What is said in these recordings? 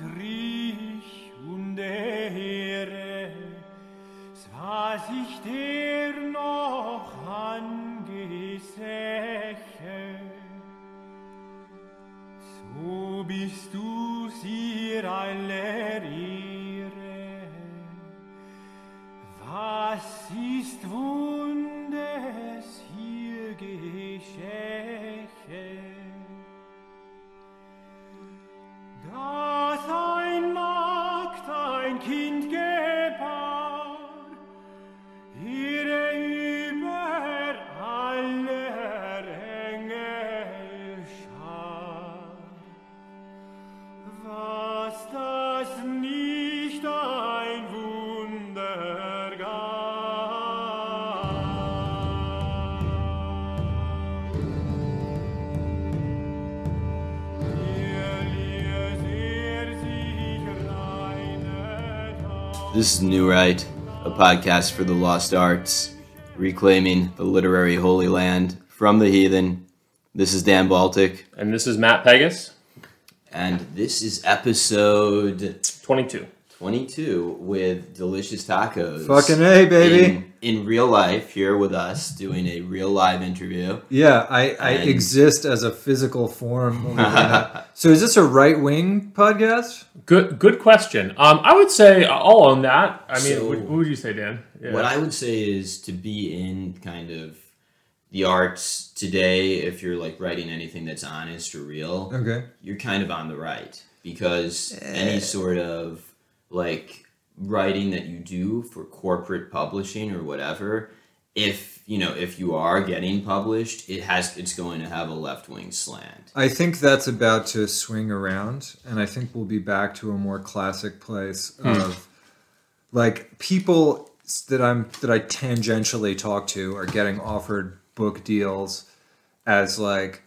Antrich und Ehre, was ich dir noch angesäche. So bist du sie aller Ehre. Was ist Wundes This is New Right, a podcast for the lost arts, reclaiming the literary holy land from the heathen. This is Dan Baltic, And this is Matt Pegas, and this is episode 22. 22 with Delicious Tacos. Fucking A, baby. In, in real life, here with us, doing a real live interview. Yeah, I, I And- exist as a physical form. believe it or not. so is this a right wing podcast? Good good question. Um, I would say I'll own that. I mean, So- what, what would you say, Dan? Yeah. What I would say is to be in kind of the arts today, if you're like writing anything that's honest or real, Okay. you're kind of on the right because any sort of like writing that you do for corporate publishing or whatever if you know if you are getting published it has it's going to have a left-wing slant. I think that's about to swing around, and I think we'll be back to a more classic place hmm. of like people that I'm that I tangentially talk to are getting offered book deals as like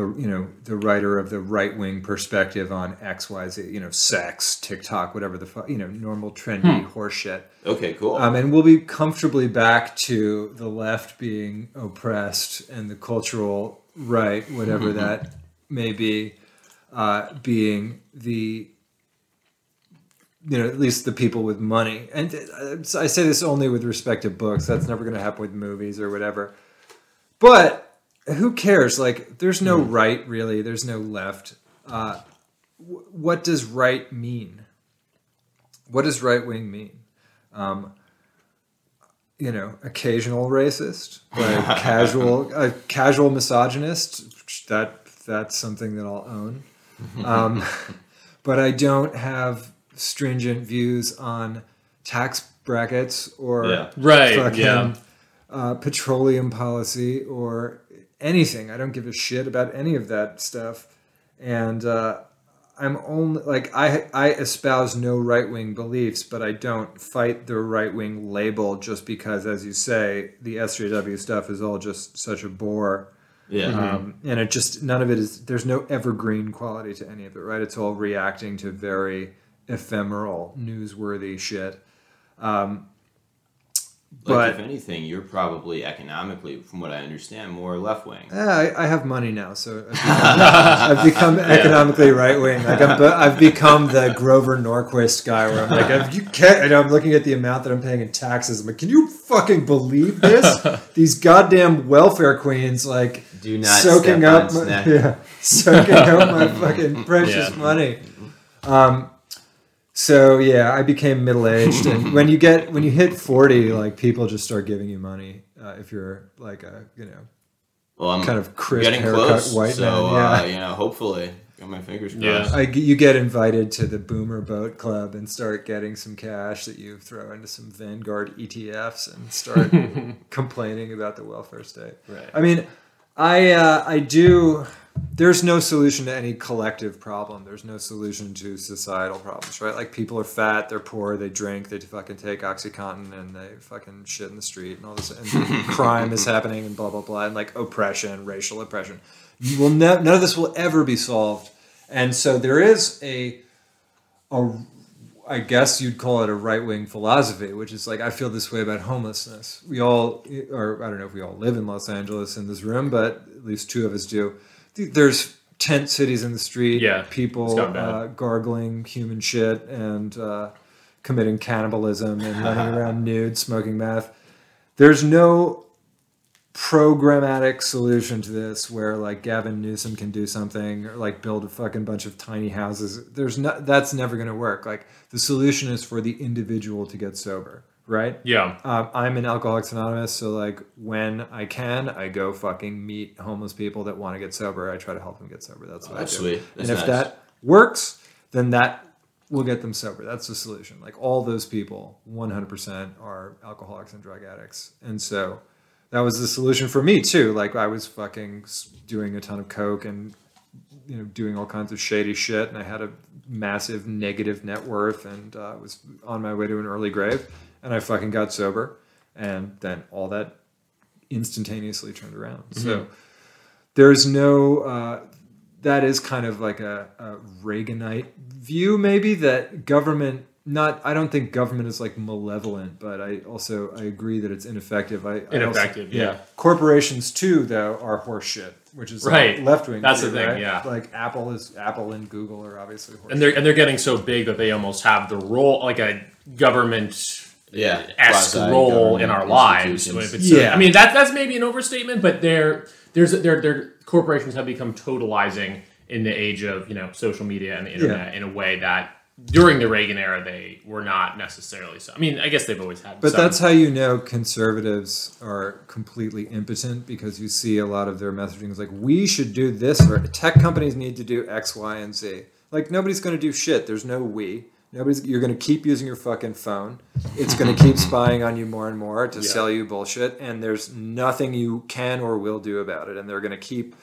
the you know the writer of the right wing perspective on X Y Z you know sex TikTok whatever the fuck you know normal trendy horseshit. okay cool Um, and we'll be comfortably back to the left being oppressed and the cultural right, whatever that may be, uh, being the, you know, at least the people with money. And uh, I say this only with respect to books. That's never going to happen with movies or whatever. But who cares? Like, there's no right, really. There's no left. Uh, w- what does right mean? What does right wing mean? you know, occasional racist, like casual, a casual misogynist. That that's something that I'll own. Um, but I don't have stringent views on tax brackets or Yeah. Right, fucking yeah. uh, petroleum policy or anything. I don't give a shit about any of that stuff. And uh, I'm only like I I espouse no right wing beliefs, but I don't fight the right wing label just because, as you say, the SJW stuff is all just such a bore. yeah Um, and it just none of it is. There's no evergreen quality to any of it, right? It's all reacting to very ephemeral, newsworthy shit. Um, like but if anything you're probably economically from what i understand more left-wing Eh, I, I have money now, so I've become, I've become economically right wing. Like I'm, I've become the Grover Norquist guy, where I'm like, if you can't, and I'm looking at the amount that I'm paying in taxes. I'm like, can you fucking believe this? These goddamn welfare queens, like, do not soaking up, my, yeah, soaking up my fucking precious Yeah. money. Um, so yeah, I became middle aged, and when you get when you hit forty, like people just start giving you money uh, if you're like a you know well i'm kind of crisp getting haircut close white so man. uh, Yeah. you know hopefully got my fingers crossed Yeah. I, you get invited to the Boomer Boat Club and start getting some cash that you throw into some Vanguard ETFs and start complaining about the welfare state. Right. I mean, I uh, I do. There's no solution to any collective problem. There's no solution to societal problems, right? Like people are fat, they're poor, they drink, they fucking take OxyContin, and they fucking shit in the street, and all this, and crime is happening, and blah blah blah, and like oppression, racial oppression. You will ne- none of this will ever be solved, and so there is a a I guess you'd call it a right wing philosophy, which is like I feel this way about homelessness. We all, or I don't know if we all live in Los Angeles in this room, but at least two of us do. There's tent cities in the street, Yeah, people uh, gargling human shit and uh, committing cannibalism and running around nude, smoking meth. There's no programmatic solution to this where like Gavin Newsom can do something or like build a fucking bunch of tiny houses. There's no that's never going to work. Like the solution is for the individual to get sober, right? Yeah. Um, I'm an Alcoholics Anonymous, so like when I can, I go fucking meet homeless people that want to get sober. I try to help them get sober. That's what That's I do. sweet. That's and if nice. that works, then that will get them sober. That's the solution. Like all those people, 100% are alcoholics and drug addicts, and so that was the solution for me too. Like I was fucking doing a ton of coke and you know doing all kinds of shady shit, and I had a massive negative net worth, and uh, was on my way to an early grave, and I fucking got sober, and then all that instantaneously turned around. So there's no. Uh, that is kind of like a, a Reaganite view, maybe that government. Not, I don't think government is like malevolent, but I also I agree that it's ineffective. I I also- Ineffective, yeah. Corporations too, though, are horseshit, which is Right. left wing. That's the thing, yeah. Like Apple is Apple and Google are obviously horseshit. And they're and they're getting so big that they almost have the role like a government yeah, esque role in our lives. institutions. If it's- Yeah. I mean that that's maybe an overstatement, but they're there's their their corporations have become totalizing in the age of you know social media and the internet in a way that during the Reagan era they were not necessarily so. I mean, I guess they've always had, But some- that's how you know conservatives are completely impotent because you see a lot of their messaging is like, we should do this, or tech companies need to do X, Y, and Z. Like, nobody's going to do shit. There's no we. Nobody's. You're going to keep using your fucking phone. It's going to keep spying on you more and more to sell you bullshit, and there's nothing you can or will do about it. And they're going to keep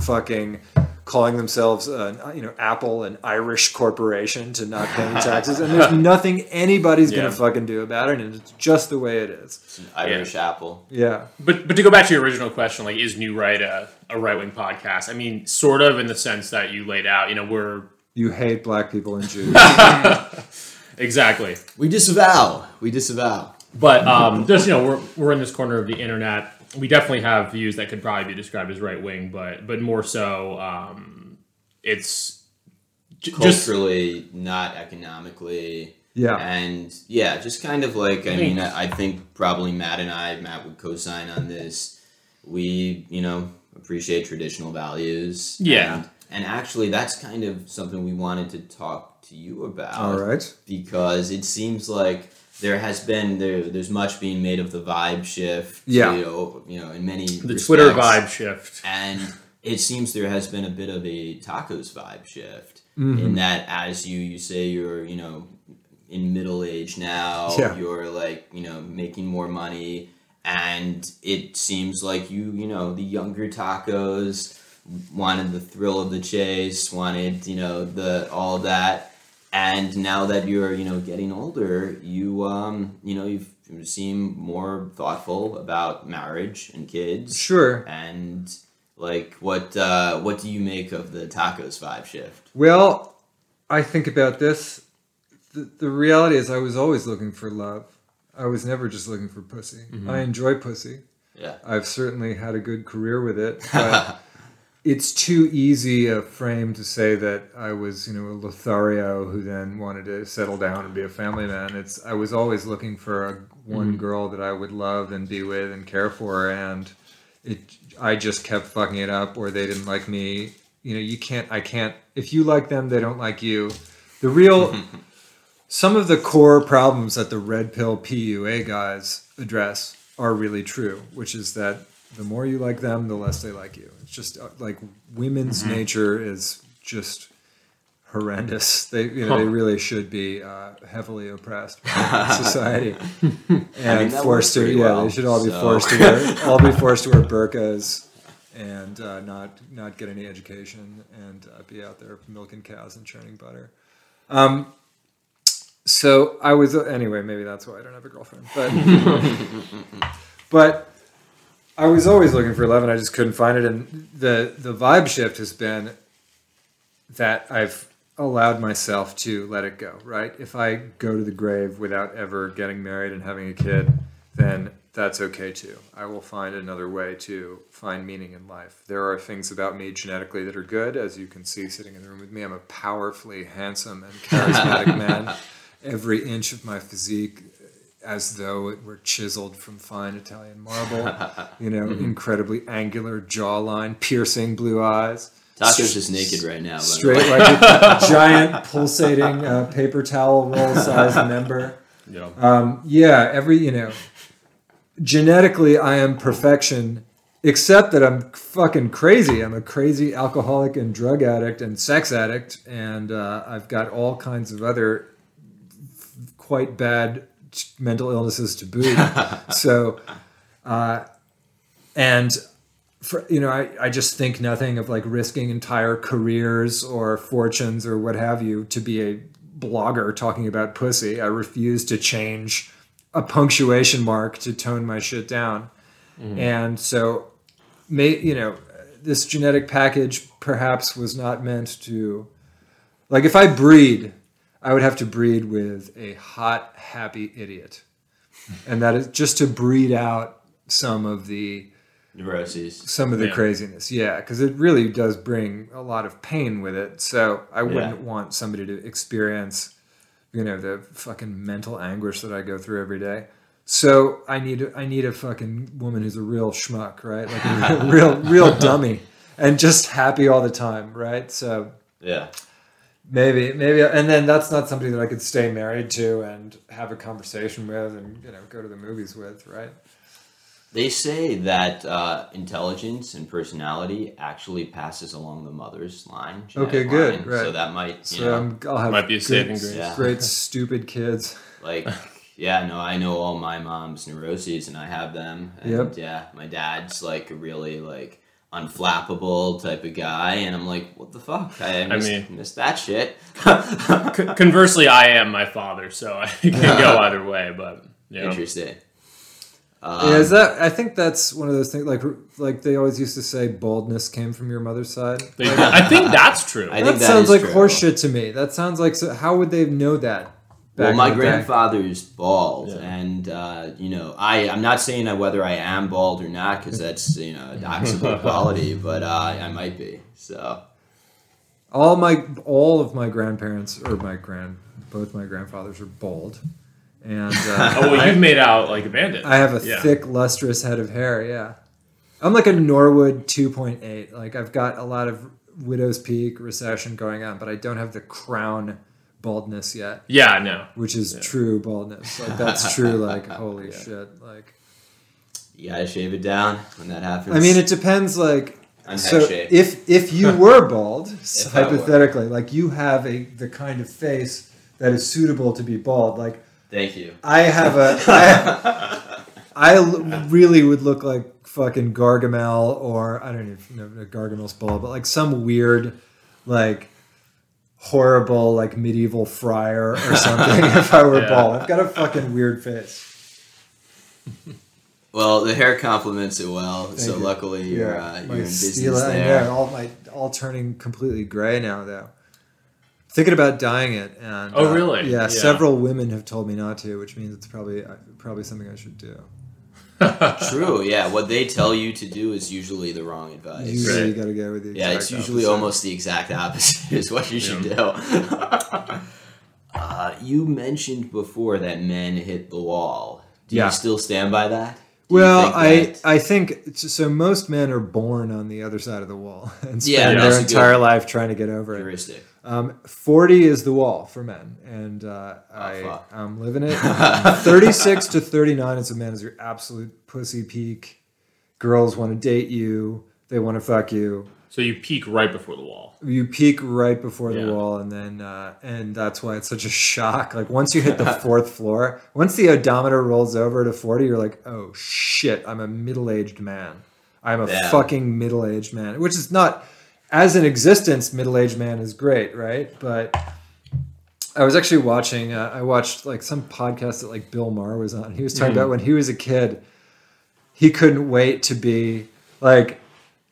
fucking calling themselves, uh, you know, Apple, an Irish corporation to not pay taxes, and there's nothing anybody's Yeah. gonna fucking do about it, and it's just the way it is. It's an Irish apple. Yeah, But but to go back to your original question, like is New Right a, a right wing podcast? I mean, sort of in the sense that you laid out. You know, we're you hate black people and Jews. exactly. We disavow. We disavow. But um, just you know, we're we're in this corner of the internet. We definitely have views that could probably be described as right wing, but but more so, um, it's j- just Culturally, not economically. Yeah. And yeah, just kind of like I mean, I I think probably Matt and I, Matt would co-sign on this. We, you know, appreciate traditional values. Yeah. And, and actually, that's kind of something we wanted to talk to you about. All right. because it seems like there has been there there's much being made of the vibe shift. Yeah. You know, you know, in many the Twitter vibe shift. and it seems there has been a bit of a tacos vibe shift Mm-hmm. in that as you you say you're you know in middle age now Yeah. you're like you know making more money and it seems like you you know the younger tacos wanted the thrill of the chase wanted you know the all that and now that you're you know getting older you um you know you've you seem more thoughtful about marriage and kids Sure. and like what uh what do you make of the tacos vibe shift Well, I think about this. The, the reality is, I was always looking for love. I was never just looking for pussy. I enjoy pussy. yeah I've certainly had a good career with it, but it's too easy a frame to say that I was, you know, a Lothario who then wanted to settle down and be a family man. It's I was always looking for a one mm-hmm. girl that I would love and be with and care for, and it I just kept fucking it up, or they didn't like me. You know, you can't. I can't. If you like them, they don't like you. The real. Some of the core problems that the red pill PUA guys address are really true, which is that the more you like them, the less they like you. It's just uh, like women's nature is just horrendous. They, you know, they really should be uh, heavily oppressed by society and that forced to. Yeah, well, they should all be forced to wear all be forced to wear burqas and uh, not not get any education and uh, be out there milking cows and churning butter. Um, so I was anyway. Maybe that's why I don't have a girlfriend. But but I was always looking for love, and I just couldn't find it. And the the vibe shift has been that I've allowed myself to let it go. Right? If I go to the grave without ever getting married and having a kid, then that's okay too. I will find another way to find meaning in life. There are things about me genetically that are good, as you can see sitting in the room with me. I'm a powerfully handsome and charismatic man. Every inch of my physique, as though it were chiseled from fine Italian marble. You know, incredibly angular jawline, piercing blue eyes. Taco's just naked right now. Straight way. like a giant pulsating uh, paper towel roll size member. You know, Um, yeah, every you know, genetically I am perfection, except that I'm fucking crazy. I'm a crazy alcoholic and drug addict and sex addict, and uh, I've got all kinds of other quite bad mental illnesses to boot. so, uh, and for you know, I, I just think nothing of like risking entire careers or fortunes or what have you to be a blogger talking about pussy. I refuse to change a punctuation mark to tone my shit down. And so, may you know, this genetic package perhaps was not meant to, like, if I breed, I would have to breed with a hot, happy idiot, and that is just to breed out some of the Neuroses. some of the Yeah. craziness. Yeah, because it really does bring a lot of pain with it. So I wouldn't Yeah. want somebody to experience, you know, the fucking mental anguish that I go through every day. So I need I need a fucking woman who's a real schmuck, right? Like a real real dummy, and just happy all the time, right? So Yeah. Maybe maybe, and then that's not somebody that I could stay married to and have a conversation with, and you know, go to the movies with, right? They say that uh, intelligence and personality actually passes along the mother's line. Okay, good, line. right. So that might, you So know, I'm, I'll have Might be a good- saving grace. Yeah. Great stupid kids. like, yeah, no, I know all my mom's neuroses and I have them. And Yep. yeah, my dad's like a really like unflappable type of guy, and I'm like, what the fuck? I missed, mean- missed that shit. Conversely, I am my father, so I can go either way. But you know, Interesting. Um, yeah, is that? I think that's one of those things. Like, like they always used to say, baldness came from your mother's side. they- I think that's true. I that think that sounds is like true. horseshit to me. That sounds like. So how would they know that? Well, my in the day? grandfather's bald, Yeah. and uh, you know, I I'm not saying that whether I am bald or not because that's you know a doxable quality, but uh, I might be. So All my all of my grandparents or my grand both my grandfathers are bald, and uh, oh well, you've made out like a bandit. I have a Yeah. thick, lustrous head of hair. Yeah, I'm like a Norwood 2.8. Like I've got a lot of widow's peak recession going on, but I don't have the crown baldness yet, Yeah, no. which is true baldness. Like that's true. Like holy shit. Like you gotta shave it down when that happens. I mean, it depends. Like I'm so, if if you were bald, If I were. hypothetically, like you have a the kind of face that is suitable to be bald, like. Thank you. I have a. I, I l- really would look like fucking Gargamel, or I don't even know if Gargamel's bald, but like some weird, like horrible, like medieval friar or something. if I were Yeah. bald, I've got a fucking weird face. Well, the hair complements it well, so you. luckily you're uh, you're in business steel- I there. know, all my all turning completely gray now though. Thinking about dyeing it, and Oh, uh, really? Yeah, Yeah. several women have told me not to, which means it's probably uh, probably something I should do. True. Yeah. What they tell you to do is usually the wrong advice. Usually, Right. you got to go with the Yeah, it's usually opposite. almost the exact opposite is what you should do. uh, you mentioned before that men hit the wall. Do Yeah. you still stand by that? Do Well, I I think so. Most men are born on the other side of the wall and spend Yeah, their that's good- entire life trying to get over it. Um, Forty is the wall for men, and uh, I Oh, fuck. I'm living it. Thirty-six to thirty-nine as a man is your absolute pussy peak. Girls want to date you. They want to fuck you. So you peak right before the wall. You peak right before the wall, and then uh, and that's why it's such a shock. Like once you hit the fourth floor, once the odometer rolls over to forty, you're like, oh shit, I'm a middle-aged man. I'm a Yeah. fucking middle-aged man, which is not as an existence. Middle-aged man is great, right? But I was actually watching. Uh, I watched like some podcast that like Bill Maher was on. He was talking about when he was a kid, he couldn't wait to be like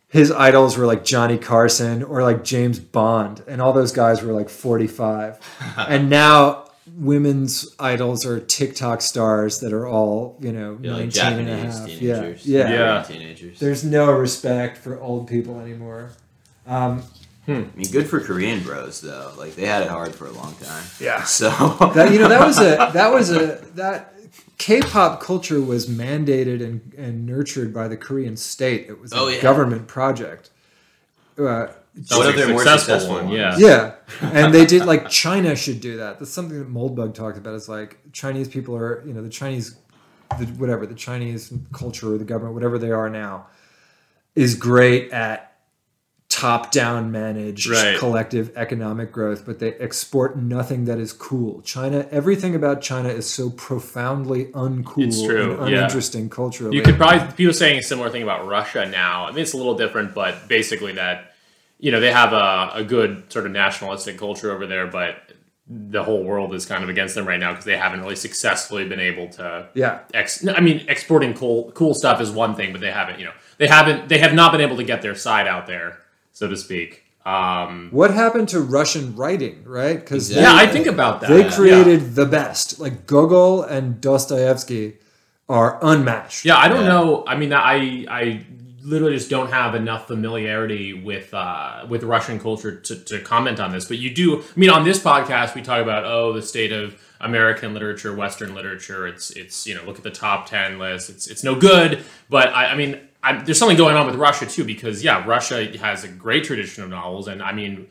his idols were like Johnny Carson or like James Bond, and all those guys were like 45. and now women's idols are TikTok stars that are all, you know, Yeah, like 19 and a half. Yeah. teenagers. Yeah. Yeah. Teenagers. There's no respect for old people anymore. Um, I mean, good for Korean bros though. Like they had it hard for a long time. Yeah. So that you know that was a that was a that K-pop culture was mandated and, and nurtured by the Korean state. It was a Oh, yeah. government project. Uh, one of their more Successful successful one, ones. yeah. yeah, and they did like China should do that. That's something that Moldbug talked about. Is like Chinese people are you know the Chinese, the, whatever the Chinese culture or the government, whatever they are now, is great at top-down managed Right. collective economic growth, but they export nothing that is cool. China, everything about China is so profoundly uncool It's true, and yeah. uninteresting culturally. You could probably people saying a similar thing about Russia now. I mean, it's a little different, but basically that you know they have a, a good sort of nationalistic culture over there, but the whole world is kind of against them right now because they haven't really successfully been able to. yeah. Ex- I mean, exporting cool cool stuff is one thing, but they haven't. You know, they haven't. They have not been able to get their side out there, so to speak. Um, What happened to Russian writing, right? Because Exactly. yeah, I think about that. They Yeah. created the best. Like Gogol and Dostoevsky are unmatched. Yeah, I don't Yeah. know. I mean, I I literally just don't have enough familiarity with uh, with Russian culture to, to comment on this. But you do. I mean, on this podcast, we talk about oh the state of American literature, Western literature. It's it's you know look at the top ten list. It's it's no good. But I, I mean, I, there's something going on with Russia too because yeah, Russia has a great tradition of novels, and I mean,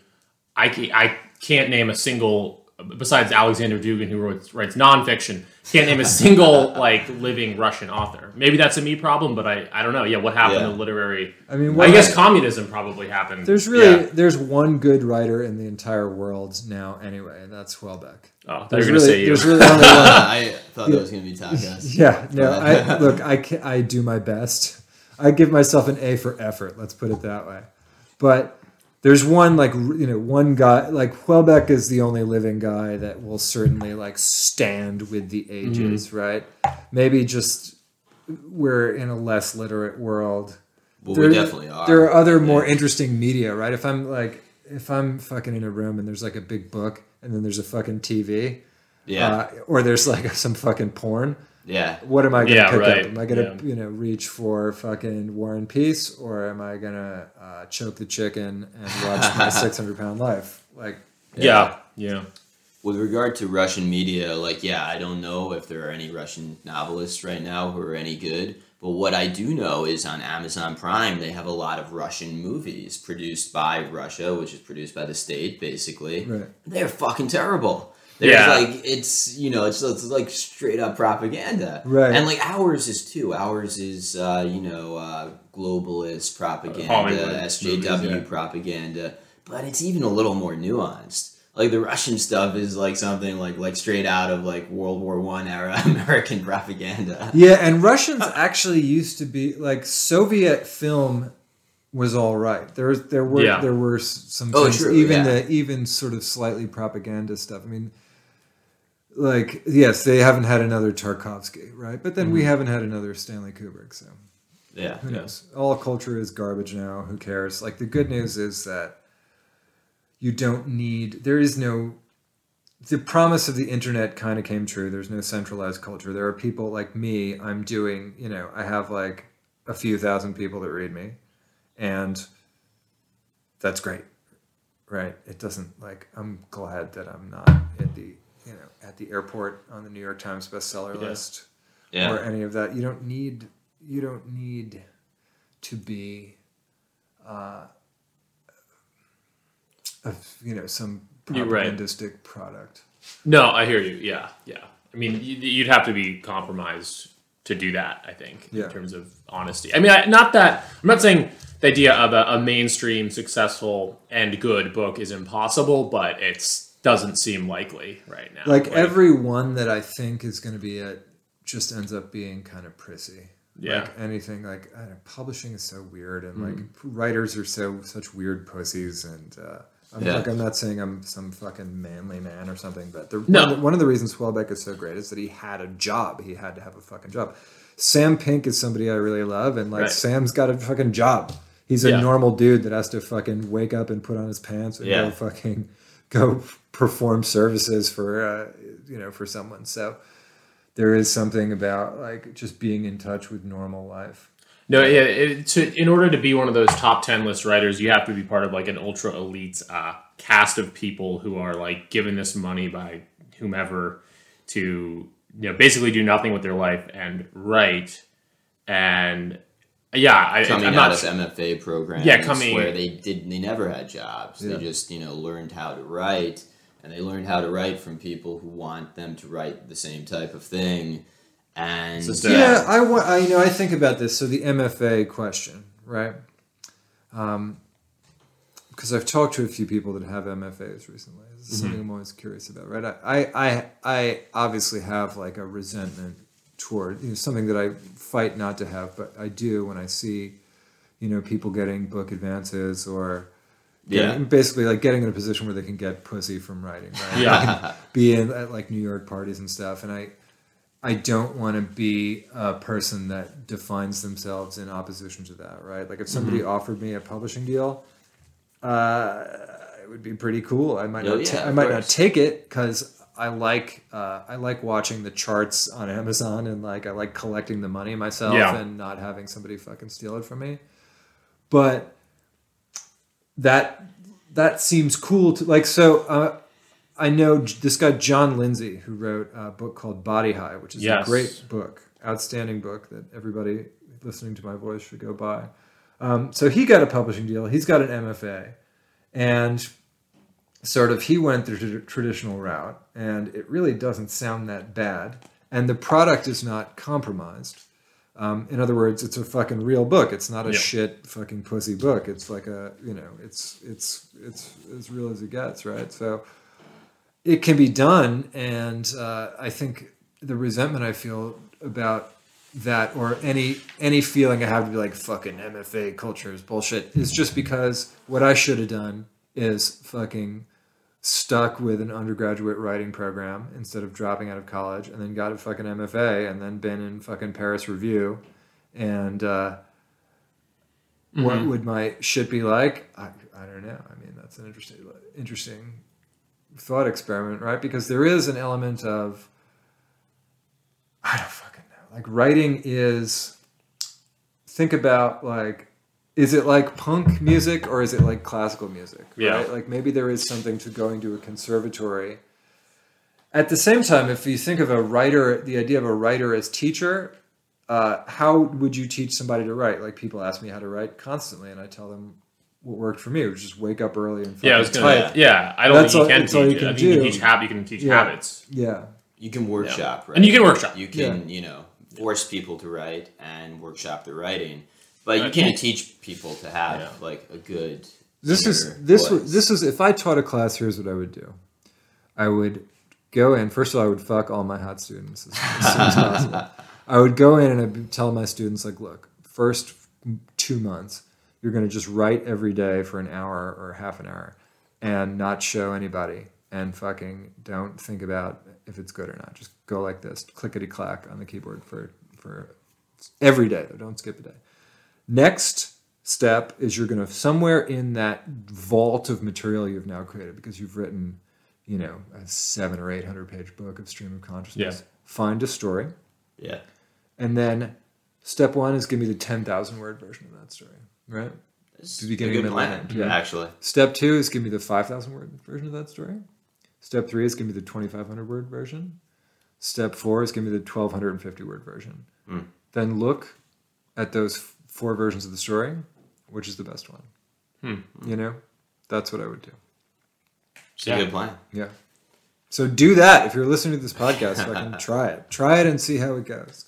I I can't name a single besides Alexander Dugin who writes, writes nonfiction. Can't name a single like living Russian author. Maybe that's a me problem, but I, I don't know. Yeah, what happened Yeah. to literary? I mean, I what- guess communism probably happened. There's really Yeah. there's one good writer in the entire world now, anyway, and that's Houellebecq. Oh, I thought There's you were gonna really, say you. there's really only one. I thought that was gonna be Tacos. Yeah, no, I look, I can, I do my best. I give myself an A for effort. Let's put it that way. But there's one like you know one guy like Houellebecq is the only living guy that will certainly like stand with the ages, right? Maybe just we're in a less literate world. Well, There- we definitely are. There are other more interesting media, right? If I'm like if I'm fucking in a room and there's like a big book and then there's a fucking TV, Yeah, uh, or there's like some fucking porn yeah. what am I going to Yeah, pick right. up? Am I going to Yeah. you know reach for fucking War and Peace, or am I going to uh, choke the chicken and watch my six hundred pound life? Like, yeah, yeah. With regard to Russian media, like, yeah, I don't know if there are any Russian novelists right now who are any good. But what I do know is on Amazon Prime, they have a lot of Russian movies produced by Russia, which is produced by the state, basically. Right. They're fucking terrible. There's Yeah. like it's you know it's, it's like straight up propaganda, Right. And like ours is too. Ours is uh, you know uh, globalist propaganda, Hollywood SJW movies, yeah. propaganda, but it's even a little more nuanced. Like the Russian stuff is like something like like straight out of like World War One era American propaganda. yeah, and Russians actually used to be like Soviet film was all right. There was there were Yeah. there were some Oh, things, true, even yeah. the even sort of slightly propaganda stuff. I mean. Like yes, they haven't had another Tarkovsky, right? But then Mm-hmm. we haven't had another Stanley Kubrick, so Yeah, Who knows? All culture is garbage now. Who cares? Like the good news is that you don't need. There is no. The promise of the internet kind of came true. There's no centralized culture. There are people like me. I'm doing. You know, I have like a few thousand people that read me, and that's great, right? It doesn't like. I'm glad that I'm not at the you know at the airport on the New York Times bestseller Yeah. list yeah. or any of that. You don't need you don't need to be uh, a, you know some You're right. product. No, I hear you. Yeah, yeah. I mean, you- you'd have to be compromised to do that. I think Yeah. in terms of honesty. I mean, I, not that I'm not saying the idea of a, a mainstream, successful, and good book is impossible, but it's doesn't seem likely right now. Like every one that I think is going to be it just ends up being kind of prissy. Yeah. Like anything like I don't know, publishing is so weird and Mm-hmm. like writers are so such weird pussies and uh, I'm Yeah. like I'm not saying I'm some fucking manly man or something, but the, No. one, of the, one of the reasons Houellebecq is so great is that he had a job. He had to have a fucking job. Sam Pink is somebody I really love, and like Right. Sam's got a fucking job. He's a Yeah. normal dude that has to fucking wake up and put on his pants and Yeah. go fucking go perform services for uh, you know for someone. So there is something about like just being in touch with normal life. No, yeah. It, to, in order to be one of those top ten list writers, you have to be part of like an ultra elite uh, cast of people who are like given this money by whomever to you know basically do nothing with their life and write. And yeah, I, coming I'm out not of MFA programs Yeah, coming- where they did they never had jobs. Yeah. They just, you know, learned how to write and they learn how to write from people who want them to write the same type of thing. And It's just, yeah, Yeah, I, wa- I you know I think about this. So the MFA question, right? Um, because I've talked to a few people that have MFAs recently. This is mm-hmm. something I'm always curious about, right? I, I I obviously have like a resentment toward you know, something that I fight not to have, but I do when I see, you know, people getting book advances or Yeah. getting- basically like getting in a position where they can get pussy from writing, right? Yeah. be in at like New York parties and stuff. And I, I don't want to be a person that defines themselves in opposition to that, right? Like if somebody Mm-hmm. offered me a publishing deal, uh, it would be pretty cool. I might Oh, not, ta- yeah, I might not take it because I like, uh, I like watching the charts on Amazon and like I like collecting the money myself Yeah. and not having somebody fucking steal it from me. But that that seems cool to like so. Uh, I know this guy Jon Lindsey who wrote a book called Body High, which is Yes. a great book, outstanding book that everybody listening to my voice should go buy. Um, so he got a publishing deal. He's got an MFA, and sort of he went the tr- traditional route, and it really doesn't sound that bad. And the product is not compromised. Um, in other words, it's a fucking real book. It's not a Yeah. shit fucking pussy book. It's like a you know, it's it's it's as real as it gets, right? So it can be done, and uh, I think the resentment I feel about that, or any any feeling I have to be like fucking MFA culture is bullshit, is just because what I should have done is fucking stuck with an undergraduate writing program instead of dropping out of college and then got a fucking MFA and then been in fucking Paris Review and uh, what would my shit be like? I, I don't know. I mean, that's an interesting interesting thought experiment, right? Because there is an element of I don't fucking know. Like writing is think about like is it like punk music or is it like classical music? Yeah. Right? Like maybe there is something to going to a conservatory. At the same time, if you think of a writer, the idea of a writer as teacher, uh, how would you teach somebody to write? Like people ask me how to write constantly, and I tell them what worked for me, which is just wake up early and Yeah, I was fucking gonna. type. Yeah, I don't That's think all- you can teach. all you can I think you can teach habit. You can teach Yeah. habits, Yeah, you can workshop, right? and you can workshop. You can, you know, force people to write and workshop the writing, but you can't teach people to have Yeah. like a good. this is this voice. this is if I taught a class. Here's what I would do. I would go in. First of all, I would fuck all my hot students as, as soon as possible. I would go in and I'd tell my students like, look, first two months, you're going to just write every day for an hour or half an hour, and not show anybody, and fucking don't think about if it's good or not. Just go like this, clickety clack on the keyboard for for every day. Though, don't skip a day. Next step is you're going to somewhere in that vault of material you've now created because you've written, you know, a seven or eight hundred page book of stream of consciousness. Yeah. Find a story, Yeah. and then step one is give me the ten thousand word version of that story. Right. It's The beginning, middle, plan, yeah. actually. Step two is give me the five thousand word version of that story. Step three is give me the twenty five hundred word version. Step four is give me the twelve hundred and fifty word version. Hmm. Then look at those four versions of the story. Which is the best one? Hmm. You know, that's what I would do. It's Yeah. a good plan. Yeah. So do that if you're listening to this podcast. I can try it. Try it and see how it goes.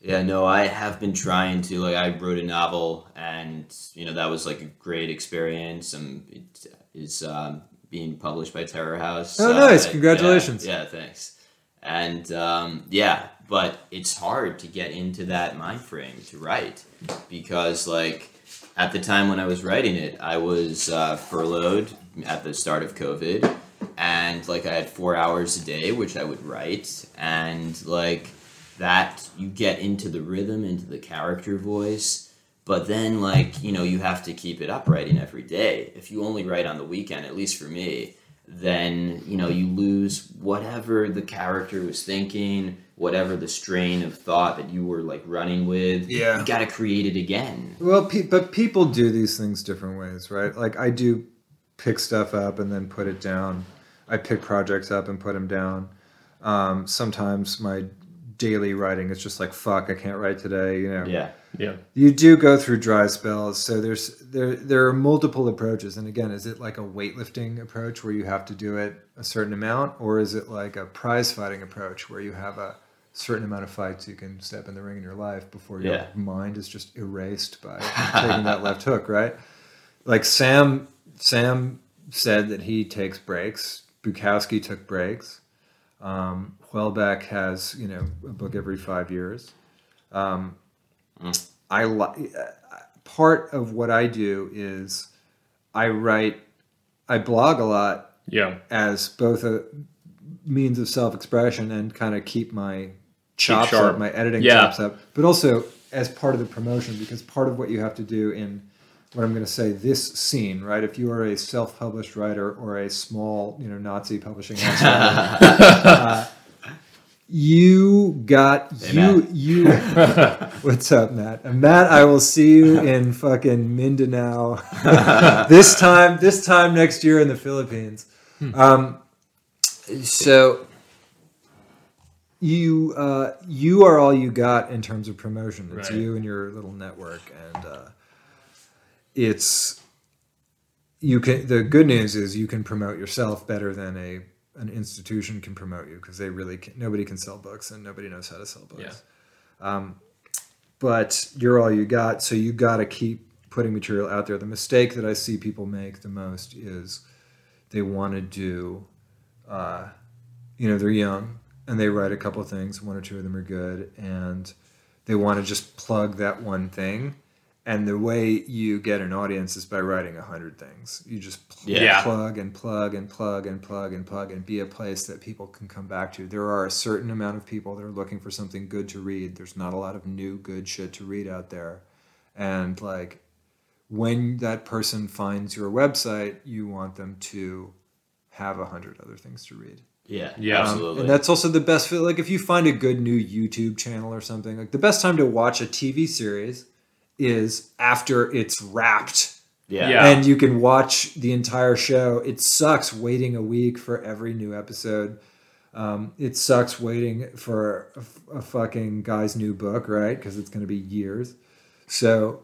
Yeah, no, I have been trying to like I wrote a novel and you know that was like a great experience and it is um, being published by Terror House. Oh, Uh, nice. yeah, Congratulations. Yeah, thanks. And um, yeah, but it's hard to get into that mind frame to write because like at the time when I was writing it, I was uh, furloughed at the start of COVID and like I had four hours a day which I would write and like that you get into the rhythm into the character voice But then, like, you know, you have to keep it up writing every day. If you only write on the weekend, at least for me, then, you know, you lose whatever the character was thinking, whatever the strain of thought that you were, like, running with. Yeah. You got to create it again. Well, pe- but people do these things different ways, right? Like I do pick stuff up and then put it down. I pick projects up and put them down. Um, sometimes my daily writing is just like fuck, I can't write today. You know, Yeah. Yeah. you do go through dry spells. So there's there there are multiple approaches. And again, is it like a weightlifting approach where you have to do it a certain amount, or is it like a prize fighting approach where you have a certain amount of fights you can step in the ring in your life before your Yeah. mind is just erased by taking that left hook, right? Like Sam Sam said that he takes breaks. Bukowski took breaks. Um, Houellebecq has you know a book every five years. Um, I li- part of what I do is I write, I blog a lot Yeah. as both a means of self-expression and kind of keep my chops sharp. up, my editing Yeah. chops up, but also as part of the promotion because part of what you have to do in what I'm going to say this scene, right? If you are a self-published writer or a small, you know, Nazi publishing house writer, uh, you got Hey, you Matt. you. What's up, Matt? Matt, I will see you in fucking Mindanao this time. This time next year in the Philippines. Um, so you uh, you are all you got in terms of promotion. It's Right. you and your little network, and uh, it's you can. The good news is you can promote yourself better than a an institution can promote you because they really can, nobody can sell books and nobody knows how to sell books. Um, but you're all you got, so you got to keep putting material out there. The mistake that I see people make the most is they want to do, uh, you know, they're young and they write a couple things. One or two of them are good, and they want to just plug that one thing. And the way you get an audience is by writing a hundred things. You just pl- Yeah. plug and plug and plug and plug and plug and be a place that people can come back to. There are a certain amount of people that are looking for something good to read. There's not a lot of new good shit to read out there. And like when that person finds your website, you want them to have a hundred other things to read. Yeah. Yeah. Um, Absolutely. and that's also the best feel. Like if you find a good new YouTube channel or something, like the best time to watch a TV series is after it's wrapped yeah. Yeah. and you can watch the entire show. It sucks waiting a week for every new episode. Um, it sucks waiting for a, a fucking guy's new book, right? Because it's going to be years. So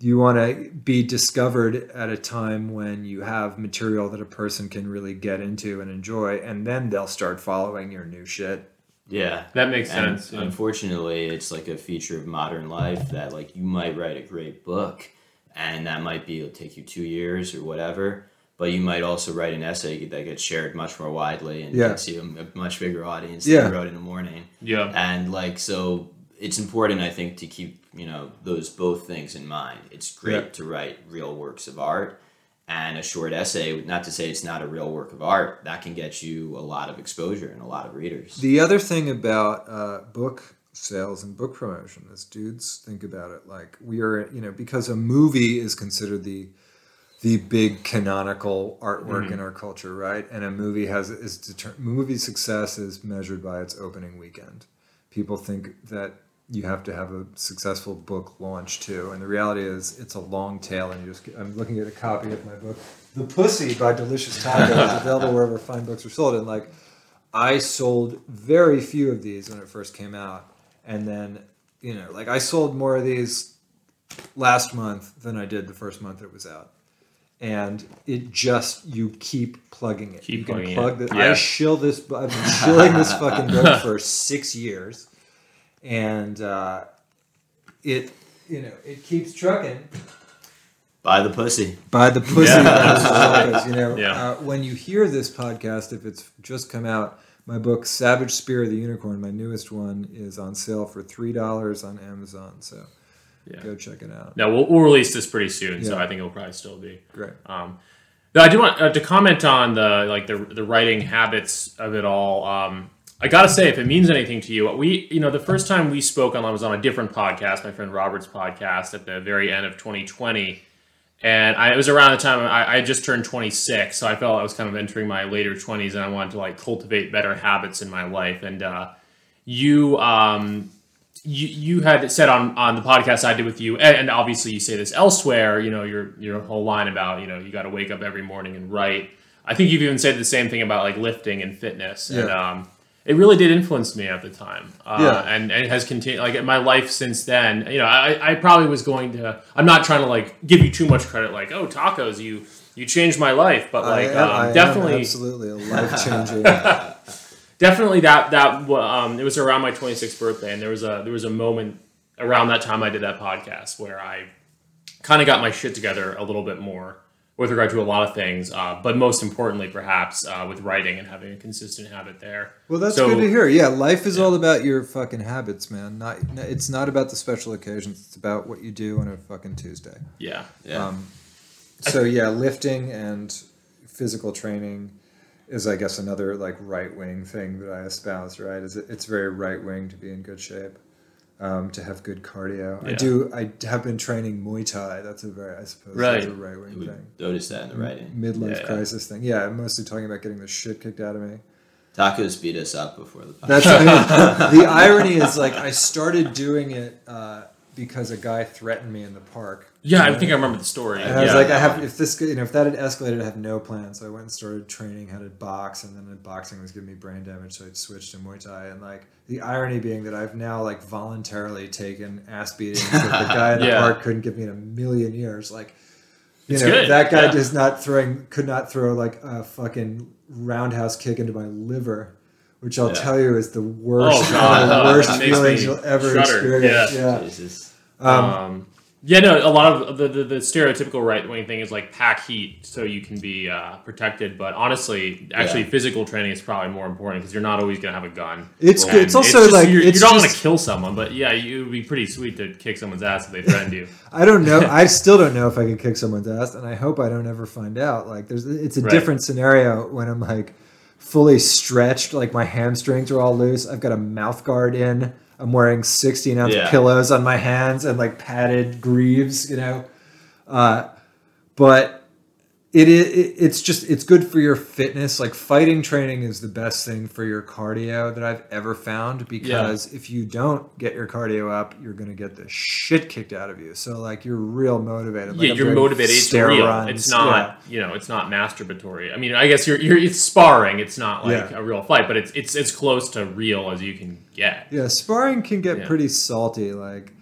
you want to be discovered at a time when you have material that a person can really get into and enjoy, and then they'll start following your new shit. Yeah. That makes And sense. yeah. unfortunately, it's like a feature of modern life that like you might write a great book, and that might be it'll take you two years or whatever. But you might also write an essay that gets shared much more widely and Yeah. gets you a, a much bigger audience Yeah. than you wrote in the morning. Yeah. And like so, it's important I think to keep you know those both things in mind. It's great Yeah. to write real works of art. And a short essay, not to say it's not a real work of art, that can get you a lot of exposure and a lot of readers. The other thing about uh, book sales and book promotion is dudes think about it like we are, you know, because a movie is considered the the big canonical artwork in our culture, right? And a movie has is deter- movie success is measured by its opening weekend. People think that you have to have a successful book launch too, and the reality is it's a long tail. And you just I'm looking at a copy of my book, The Pussy by Delicious Tacos, available wherever fine books are sold, and like. I sold very few of these when it first came out, and then you know, like I sold more of these last month than I did the first month it was out, and it just you keep plugging it. Keep you can plug it. the. Yeah. I shill this. I've been shilling this fucking book for six years, and uh, it you know it keeps trucking Buy the pussy. by the pussy. Yeah. Because, you know, Yeah. uh, when you hear this podcast, if it's just come out, my book "Savage Spear of the Unicorn," my newest one, is on sale for three dollars on Amazon. So Yeah. go check it out. No, we'll, we'll release this pretty soon, so I think it'll probably still be. Great. Um, no, I do want uh, to comment on the like the the writing habits of it all. Um, I gotta say, if it means anything to you, we, you know, the first time we spoke on, was on a different podcast, my friend Robert's podcast, at the very end of 2020, and I, it was around the time I, I just turned 26, so I felt I was kind of entering my later 20s, and I wanted to like cultivate better habits in my life. And uh, you, um, you, you had said on, on the podcast I did with you, and, and obviously you say this elsewhere. You know, your your whole line about you know you got to wake up every morning and write. I think you've even said the same thing about like lifting and fitness, and Yeah. um, it really did influence me at the time. Uh, Yeah. and, and it has continued like in my life since then. You know, I, I probably was going to. I'm not trying to like give you too much credit. Like, oh, tacos, you you changed my life, but like am, um, definitely absolutely a life changing. definitely that that um, it was around my 26th birthday and there was a there was a moment around that time I did that podcast where I kind of got my shit together a little bit more with regard to a lot of things uh, but most importantly perhaps uh, with writing and having a consistent habit there Well, that's So- good to hear. Yeah, life is all about your fucking habits, man. Not it's not about the special occasions. It's about what you do on a fucking Tuesday. yeah Yeah. Um, so yeah, lifting and physical training is, I guess, another like right wing thing that I espouse. Right, is it, it's very right wing to be in good shape, um, to have good cardio. I do. I have been training Muay Thai. That's a very, I suppose, that's a Right. right wing thing. noticed that in the writing. Midlife Yeah. crisis thing. Yeah, I'm mostly talking about getting the shit kicked out of me. Tacos beat us up before the podcast. That's I mean, the irony is like I started doing it uh, because a guy threatened me in the park. yeah I think I remember the story And I was like, I have if this you know if that had escalated, I have no plan. So I went and started training how to box, and then the boxing was giving me brain damage, so I switched to Muay Thai. And like the irony being that I've now like voluntarily taken ass beatings that the guy in the Yeah. park couldn't give me in a million years. Like. You It's know, good, that guy yeah. does not throwing could not throw like a fucking roundhouse kick into my liver, which I'll Yeah. tell you is the worst, Oh, God. the worst That feelings you'll ever shudder. experience. Yeah. Yeah. Jesus. Um, um, yeah, no, a lot of the, the, the stereotypical right wing thing is like pack heat so you can be uh, protected. But honestly, actually, Yeah. physical training is probably more important because you're not always going to have a gun. It's And good. It's also just- like- you're, it's you don't want to kill someone, but yeah, you would be pretty sweet to kick someone's ass if they threatened you. I don't know. I still don't know if I could kick someone's ass, and I hope I don't ever find out. Like, there's it's a Right. different scenario when I'm like fully stretched, like my hamstrings are all loose. I've got a mouth guard in. I'm wearing 16 ounce Yeah. pillows on my hands and like padded greaves, you know. Uh, but it is it, it's just it's good for your fitness like fighting training is the best thing for your cardio that i've ever found because if you don't get your cardio up you're going to get the shit kicked out of you so like you're real motivated like yeah, I'm you're motivated. It's real. runs, It's not, you know, it's not masturbatory. I mean, I guess you're, you're it's sparring. It's not like Yeah. a real fight, but it's it's as close to real as you can get. yeah, yeah sparring can get Yeah. pretty salty like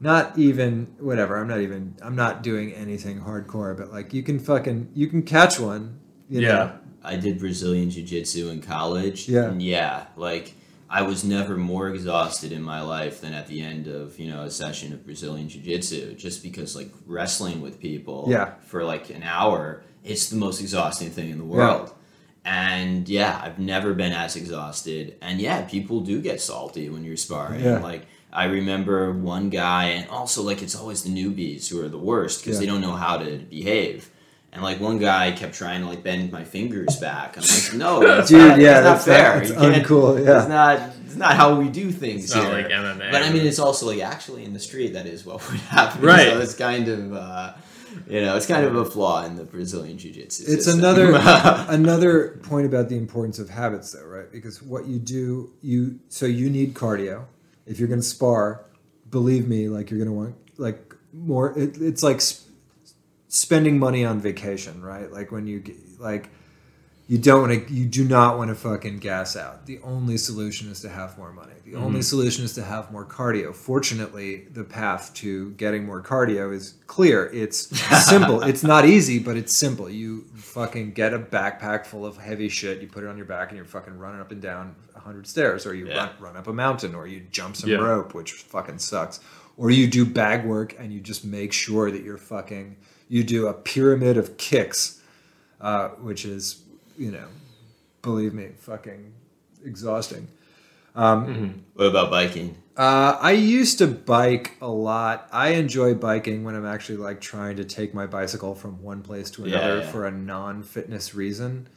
not even whatever i'm not even i'm not doing anything hardcore but like you can fucking you can catch one you Yeah. know? I did Brazilian Jiu Jitsu in college. Yeah. And yeah, like I was never more exhausted in my life than at the end of, you know, a session of Brazilian Jiu Jitsu. Just because like wrestling with people Yeah. for like an hour, it's the most exhausting thing in the world. And yeah, I've never been as exhausted. And yeah, people do get salty when you're sparring. Yeah. Like I remember one guy, and also like it's always the newbies who are the worst because Yeah. they don't know how to behave. And like one guy kept trying to like bend my fingers back. I'm like, no, that's Dude, not, yeah, that's not that's- fair. that's You can't- uncool, yeah. it's not. It's not how we do things. It's not here. like MMA. But I mean, it's also like actually in the street that is what would happen. Right. So it's kind of. Uh, you know, it's kind of a flaw in the Brazilian jiu-jitsu. it's system. another another point about the importance of habits though right because what you do you so you need cardio if you're going to spar believe me like you're going to want like more it, it's like sp- spending money on vacation right? Like when you get like you don't want to you do not want to fucking gas out. The only solution is to have more money. The mm-hmm. only solution is to have more cardio. Fortunately the path to getting more cardio is clear. It's simple. It's not easy but it's simple. You fucking get a backpack full of heavy shit you put it on your back and you're fucking running up and down 100 stairs or you Yeah. run, run up a mountain or you jump some Yeah. rope which fucking sucks or you do bag work and you just make sure that you're fucking you do a pyramid of kicks uh, which is you know, believe me, fucking exhausting. What about biking? Uh, I used to bike a lot. I enjoy biking when I'm actually like trying to take my bicycle from one place to Yeah, another yeah. for a non-fitness reason.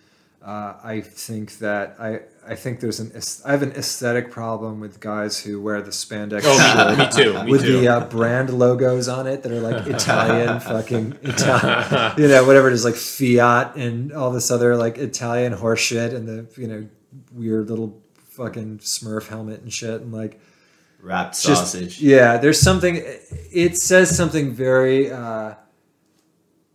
Uh, I think that I I think there's an I have an aesthetic problem with guys who wear the spandex Oh, shirt me, me too. Me with too. the uh, brand logos on it that are like Italian fucking Italian, you know, whatever it is, like Fiat and all this other like Italian horseshit and the you know weird little fucking Smurf helmet and shit and like Wrapped just sausage. yeah. There's something. It says something very. Uh,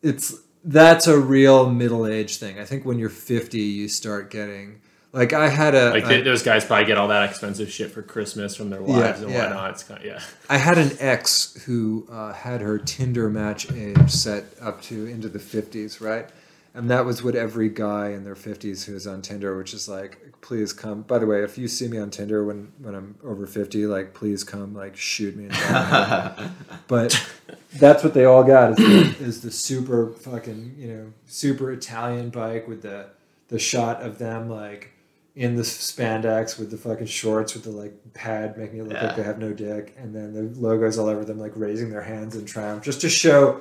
it's that's a real middle age thing. I think when you're 50, you start getting like I had a like th- those guys probably get all that expensive shit for Christmas from their wives and yeah. whatnot. It's kind of, yeah. I had an ex who uh, had her Tinder match age set up to into the 50s, right? And that was what every guy in their 50s who is on Tinder, which is like, please come. By the way, if you see me on Tinder when, when I'm over 50, like, please come, like, shoot me. But that's what they all got is the, is the super fucking, you know, super Italian bike with the, the shot of them, like, in the spandex with the fucking shorts with the like pad making it look Yeah. like they have no dick and then the logos all over them like raising their hands in triumph just to show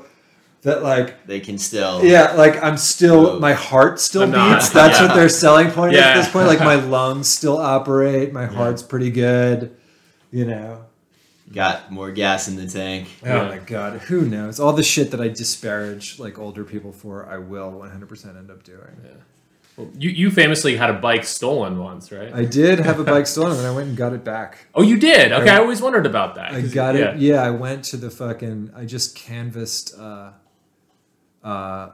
that like They can still. yeah like i'm still Whoa. my heart still I'm not- beats that's yeah. what their selling point is at this point like my lungs still operate my heart's pretty good you know Got more gas in the tank. oh Yeah. my god who knows all the shit that i disparage like older people for i will 100% end up doing yeah Well, you you famously had a bike stolen once, right? i did have a bike stolen and i went and got it back oh, you did. Okay, I- I always wondered about that. I got yeah. it. Yeah, I went to the fucking. I just canvassed. Uh, uh,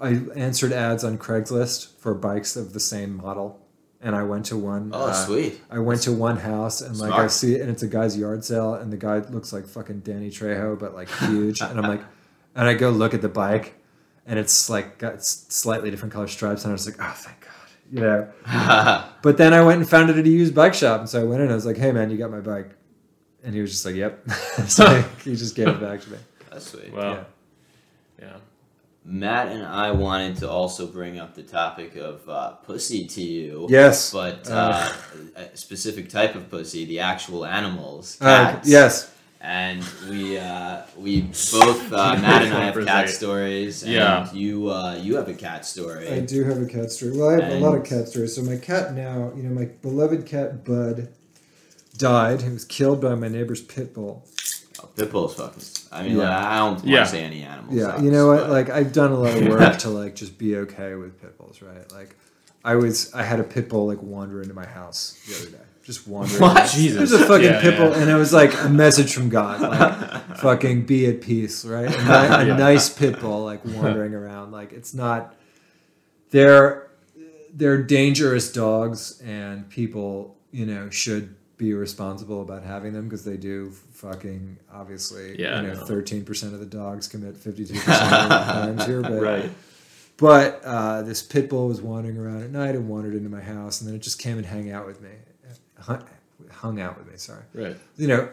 I answered ads on Craigslist for bikes of the same model, and I went to one. Oh, uh, sweet. I went to one house and like I Smart. see, and it's a guy's yard sale, and the guy looks like fucking Danny Trejo, but like huge. and I'm like, and I go look at the bike, and it's like got slightly different color stripes, and I was like, oh, thank God, you know. But then I went and found it at a used bike shop, and so I went in. I was like, "Hey, man, you got my bike?" And he was just like, "Yep." so he just gave it back to me. That's sweet. Well, Yeah. yeah. Matt and I wanted to also bring up the topic of uh, pussy to you. Yes. But Uh. uh, a specific type of pussy, the actual animals, Uh, cats. yes. And we uh, we both uh, Matt and I have cat stories. And Yeah. You uh, you have a cat story. I do have a cat story. Well, I have a lot of cat stories. So my cat now, you know, my beloved cat Bud died. He was killed by my neighbor's pit bull. Oh, pit bulls fucking. I mean, Yeah. like, I don't want to Yeah. say any animals. Yeah, sucks, you know what? but- Like I've done a lot of work to like just be okay with pit bulls, right? Like I was, I had a pit bull like wander into my house the other day, just wander. What? Jesus. There's a fucking Yeah, pit bull, yeah. and it was like a message from God, like fucking be at peace, right? A, ni- a nice pit bull like wandering around, like it's not. They're they're dangerous dogs, and people, you know, should be responsible about having them because they do fucking obviously. Yeah, you know, I know. thirteen percent of the dogs commit fifty-two percent of the crimes here, but Right. but uh, this pit bull was wandering around at night and wandered into my house, and then it just came and hang out with me, hung, out with me. Sorry, Right. you know,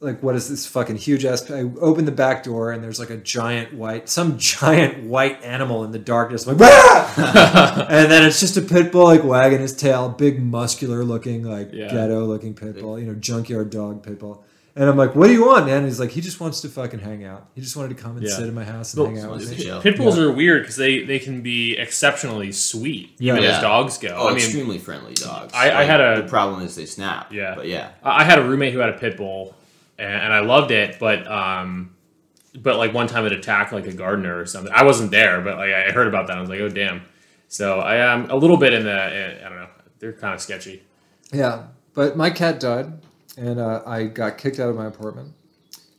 like what is this fucking huge ass? I open the back door and there's like a giant white, some giant white animal in the darkness, like, "Ah!" and then it's just a pit bull like wagging his tail, big muscular looking like Yeah. ghetto looking pit bull, you know, junkyard dog pit bull. And I'm like, what do you want, man? And he's like, he just wants to fucking hang out. He just wanted to come and Yeah. sit in my house and Well, hang out with me. to. Pit bulls Yeah. are weird because they, they can be exceptionally sweet, Yeah. even Yeah. as dogs go. Oh, I mean, extremely friendly dogs. I- I had a- The problem is they snap. Yeah. But yeah. I I had a roommate who had a pit bull, and, and I loved it, but um, but like one time it attacked like a gardener or something. I wasn't there, but like I heard about that. I was like, oh damn. So I am a little bit in the I don't know. They're kind of sketchy. Yeah, but my cat died, and uh, I got kicked out of my apartment,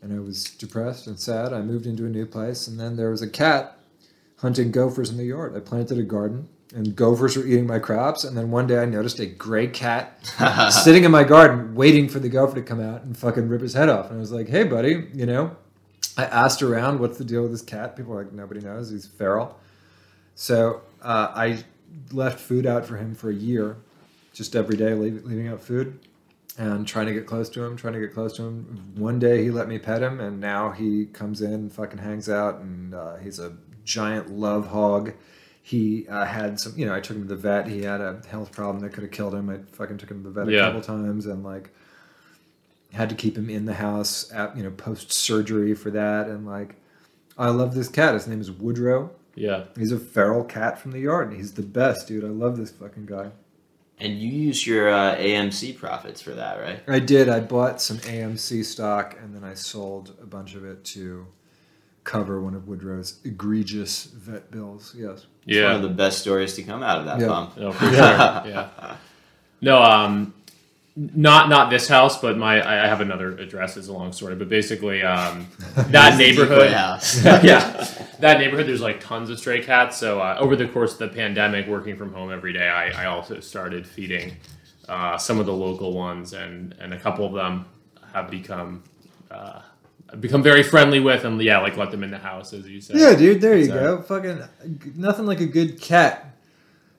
and I was depressed and sad. I moved into a new place, and then there was a cat hunting gophers in the yard. I planted a garden, and gophers were eating my crops. And then one day I noticed a gray cat sitting in my garden, waiting for the gopher to come out and fucking rip his head off. And I was like, "Hey, buddy, you know." I asked around, "What's the deal with this cat?" People were like, "Nobody knows. He's feral." So uh, I left food out for him for a year, just every day, leaving out food and trying to get close to him, trying to get close to him. One day he let me pet him, and now he comes in and fucking hangs out, and uh, he's a giant love hog. He uh, had some, you know, I took him to the vet. He had a health problem that could have killed him. I fucking took him to the vet a Yeah. couple times, and like had to keep him in the house at you know post surgery for that, and like I love this cat. His name is Woodrow. Yeah. He's a feral cat from the yard, and he's the best, dude. I love this fucking guy. And you use your uh, AMC profits for that, right? I did. I bought some AMC stock, and then I sold a bunch of it to cover one of Woodrow's egregious vet bills. Yes. It's one of the best stories to come out of that Yeah. pump. No, for sure. Yeah. No, um, not not this house, but my I I have another address. It's a long story, but basically, um, that neighborhood. house. yeah, that neighborhood. There's like tons of stray cats. So uh, over the course of the pandemic, working from home every day, I, I also started feeding uh, some of the local ones, and and a couple of them have become. Uh, I've become very friendly with and yeah, like let them in the house as you said. Yeah, dude. There you So- go. Fucking nothing like a good cat.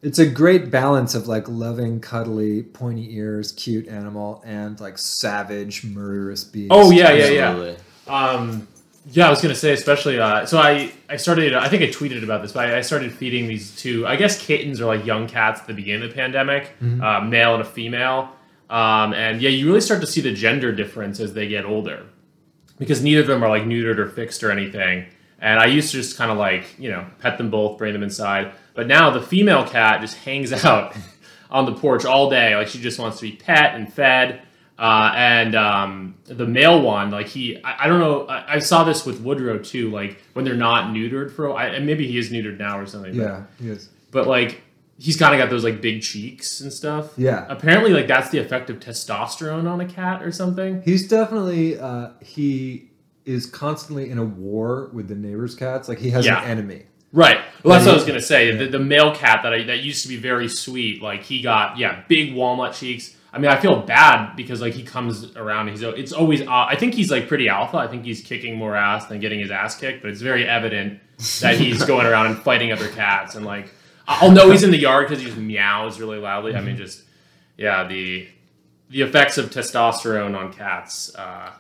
It's a great balance of like loving, cuddly, pointy ears, cute animal, and like savage, murderous beast. Oh yeah, yeah, yeah. Um, yeah, I was gonna say, especially. Uh, so I, I started. I think I tweeted about this, but I, I started feeding these two. I guess kittens are like young cats at the beginning of the pandemic, uh, male and a female. Um, and yeah, you really start to see the gender difference as they get older, because neither of them are like neutered or fixed or anything. And I used to just kind of like you know pet them both, bring them inside. But now the female cat just hangs out on the porch all day, like she just wants to be pet and fed. Uh, and um, the male one, like he, I, I don't know, I, I saw this with Woodrow too. Like when they're not neutered for, a- I, and maybe he is neutered now or something. but- yeah, yes. But, like he's kind of got those like big cheeks and stuff. Yeah. Apparently, like that's the effect of testosterone on a cat or something. He's definitely uh, he is constantly in a war with the neighbors' cats. Like he has Yeah. an enemy. Right. Well, that's what I was gonna say. The, the male cat that I, that used to be very sweet, like he got yeah big walnut cheeks. I mean, I feel bad because like he comes around. He's it's always. Uh, I think he's like pretty alpha. I think he's kicking more ass than getting his ass kicked. But it's very evident that he's going around and fighting other cats. And like I'll know he's in the yard because he just meows really loudly. I mean, just yeah the the effects of testosterone on cats. Uh,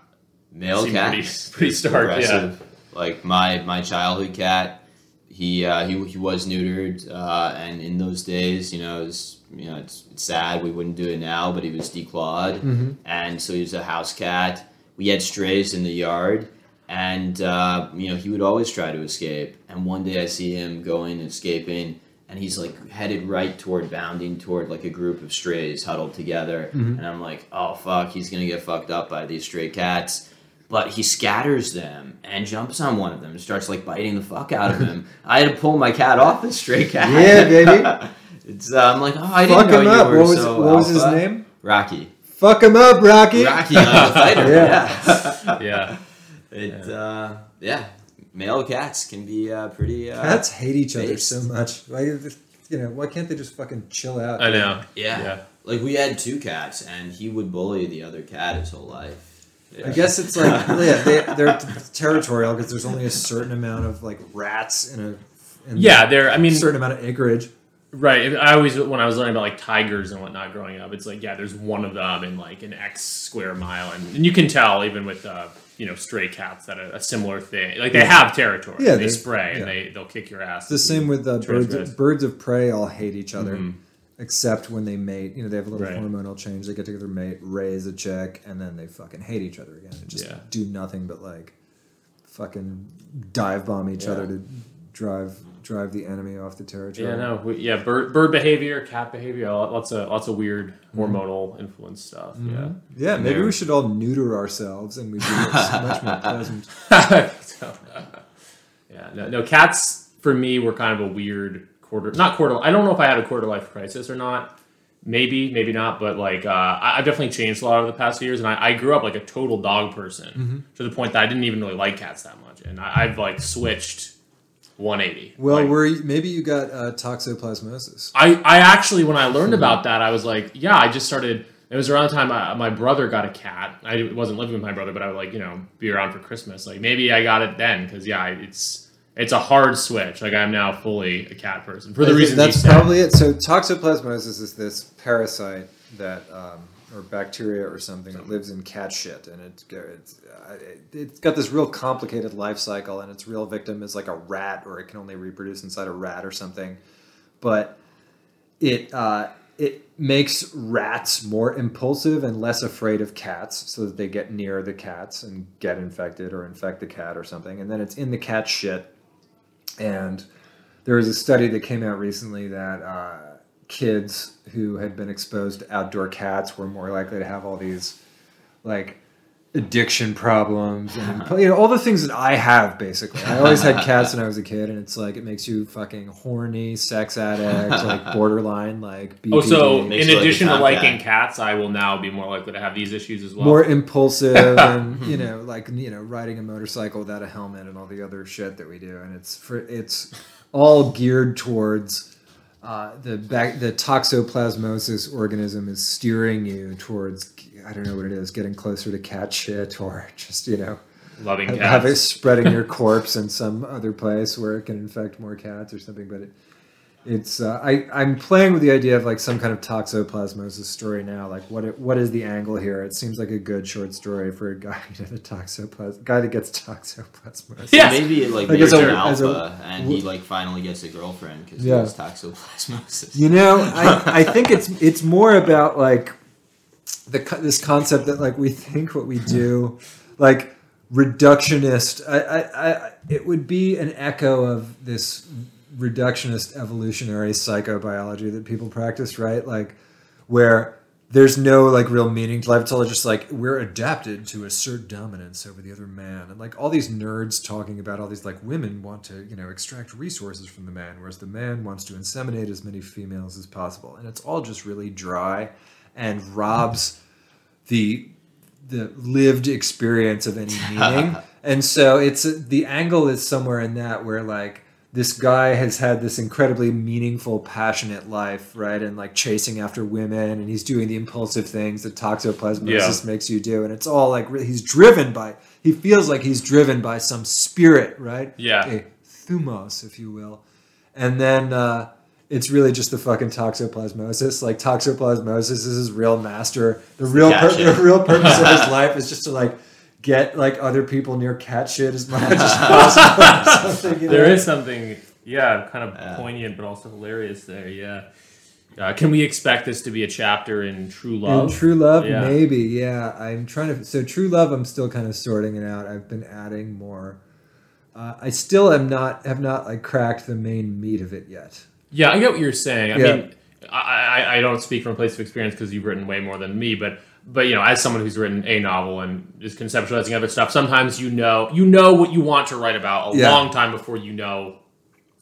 Male cat. pretty- pretty stark, yeah. Like my my childhood cat, he uh, he he was neutered, uh, and in those days, you know, was, you know, it's, it's sad we wouldn't do it now, but he was declawed, Mm-hmm. and so he was a house cat. We had strays in the yard, and uh, you know he would always try to escape. And one day I see him going escaping, and he's like headed right toward bounding toward like a group of strays huddled together, and I'm like, oh fuck, he's gonna get fucked up by these stray cats. But he scatters them and jumps on one of them and starts like biting the fuck out of him. I had to pull my cat off the stray cat. Yeah, baby. it's uh, I'm like, oh, I didn't know him you up. were What was so what was his name? Rocky. Fuck him up, Rocky. Rocky, I'm fighter. Yeah. yeah. yeah. It uh, yeah, male cats can be uh, pretty. Uh, Cats hate each other so much. Why, you know, why can't they just fucking chill out? I know. Yeah. Yeah. Like we had two cats, and he would bully the other cat his whole life. I guess it's like yeah, they, they're territorial because there's only a certain amount of like rats in a in Yeah, they're. I a mean, certain amount of acreage. Right. I always when I was learning about like tigers and whatnot growing up, it's like yeah, there's one of them in like an X square mile, and, and you can tell even with uh, you know stray cats that a, a similar thing. Like they have territory. Yeah, they spray and they they'll kick your ass. It's the same with uh, birds. Birds of prey all hate each other, Mhm. Except when they mate. You know, they have a little Right. hormonal change. They get together, mate, raise a chick, and then they fucking hate each other again and just Yeah. do nothing but like fucking dive bomb each Yeah. other to drive drive the enemy off the territory. Yeah, no, we, yeah, bird bird behavior, cat behavior, lots of lots of weird hormonal influence stuff. Mm-hmm. Yeah, maybe they're- we should all neuter ourselves and we'd be much more pleasant. Yeah. So, yeah, no, no, cats for me were kind of a weird quarter, not quarter. I don't know if I had a quarter life crisis or not. Maybe, maybe not, but like uh, I, I've definitely changed a lot over the past few years, and I, I grew up like a total dog person Mm-hmm. to the point that I didn't even really like cats that much, and I, I've like switched 180. Well, Like, were you, maybe you got uh, toxoplasmosis. I, I actually when I learned Mm-hmm. about that, I was like, yeah, I just started. It was around the time I, my brother got a cat. I wasn't living with my brother, but I would like you know be around for Christmas. Like maybe I got it then because yeah, it's it's a hard switch. Like I'm now fully a cat person for the reason that's probably it. So toxoplasmosis is this parasite that, um, or bacteria or something that lives in cat shit, and it, it's uh, it, it's got this real complicated life cycle, and its real victim is like a rat, or it can only reproduce inside a rat or something. But it uh, it makes rats more impulsive and less afraid of cats, so that they get near the cats and get infected or infect the cat or something, and then it's in the cat shit, and there was a study that came out recently that uh, kids who had been exposed to outdoor cats were more likely to have all these like addiction problems and you know all the things that I have basically. I always had cats when I was a kid, and it's like it makes you fucking horny, sex addict, like borderline, like BPD. Oh, so in you like addition to tomcat. liking cats, I will now be more likely to have these issues as well. more impulsive and you know like you know riding a motorcycle without a helmet and all the other shit that we do and it's for it's all geared towards uh, the back the toxoplasmosis organism is steering you towards I don't know what it is getting closer to cat shit or just you know Loving have, cats. have it spreading your corpse in some other place where it can infect more cats or something but it it's uh, I I'm playing with the idea of like some kind of toxoplasmosis story now. Like what it, what is the angle here? It seems like a good short story for a guy to the toxoplas guy that gets toxoplasmosis. Yeah. Maybe it like Like, makes as a- her as a- alpha, and he like finally gets a girlfriend because Yeah. he has toxoplasmosis. You know, I, I think it's it's more about like the this concept that like we think what we do, like reductionist. I, I, I it would be an echo of this reductionist evolutionary psychobiology that people practice, right? Like where there's no like real meaning to life. It's all just like we're adapted to assert dominance over the other man, and like all these nerds talking about all these like women want to you know extract resources from the man, whereas the man wants to inseminate as many females as possible, and it's all just really dry and robs the the lived experience of any meaning. and so it's the angle is somewhere in that where like this guy has had this incredibly meaningful, passionate life, right? And like chasing after women, and he's doing the impulsive things that toxoplasmosis Yeah. makes you do, and it's all like he's driven by. He feels like he's driven by some spirit, right? Yeah. a thumos, if you will. And then uh, it's really just the fucking toxoplasmosis. Like toxoplasmosis is his real master. The real pur- the real purpose of his life is just to like get like other people near cat shit as much as possible. or something, you know? is something, yeah, kind of Yeah. poignant but also hilarious there. Yeah. Uh, can we expect this to be a chapter in True In Love? True Love, Yeah. maybe, yeah. I'm trying to. So True Love, I'm still kind of sorting it out. I've been adding more. Uh, I still am not have not like cracked the main meat of it yet. Yeah, I get what you're saying. I Yeah. mean, I, I, I don't speak from a place of experience because you've written way more than me, but but you know, as someone who's written a novel and is conceptualizing other stuff, sometimes you know you know what you want to write about a Yeah. long time before you know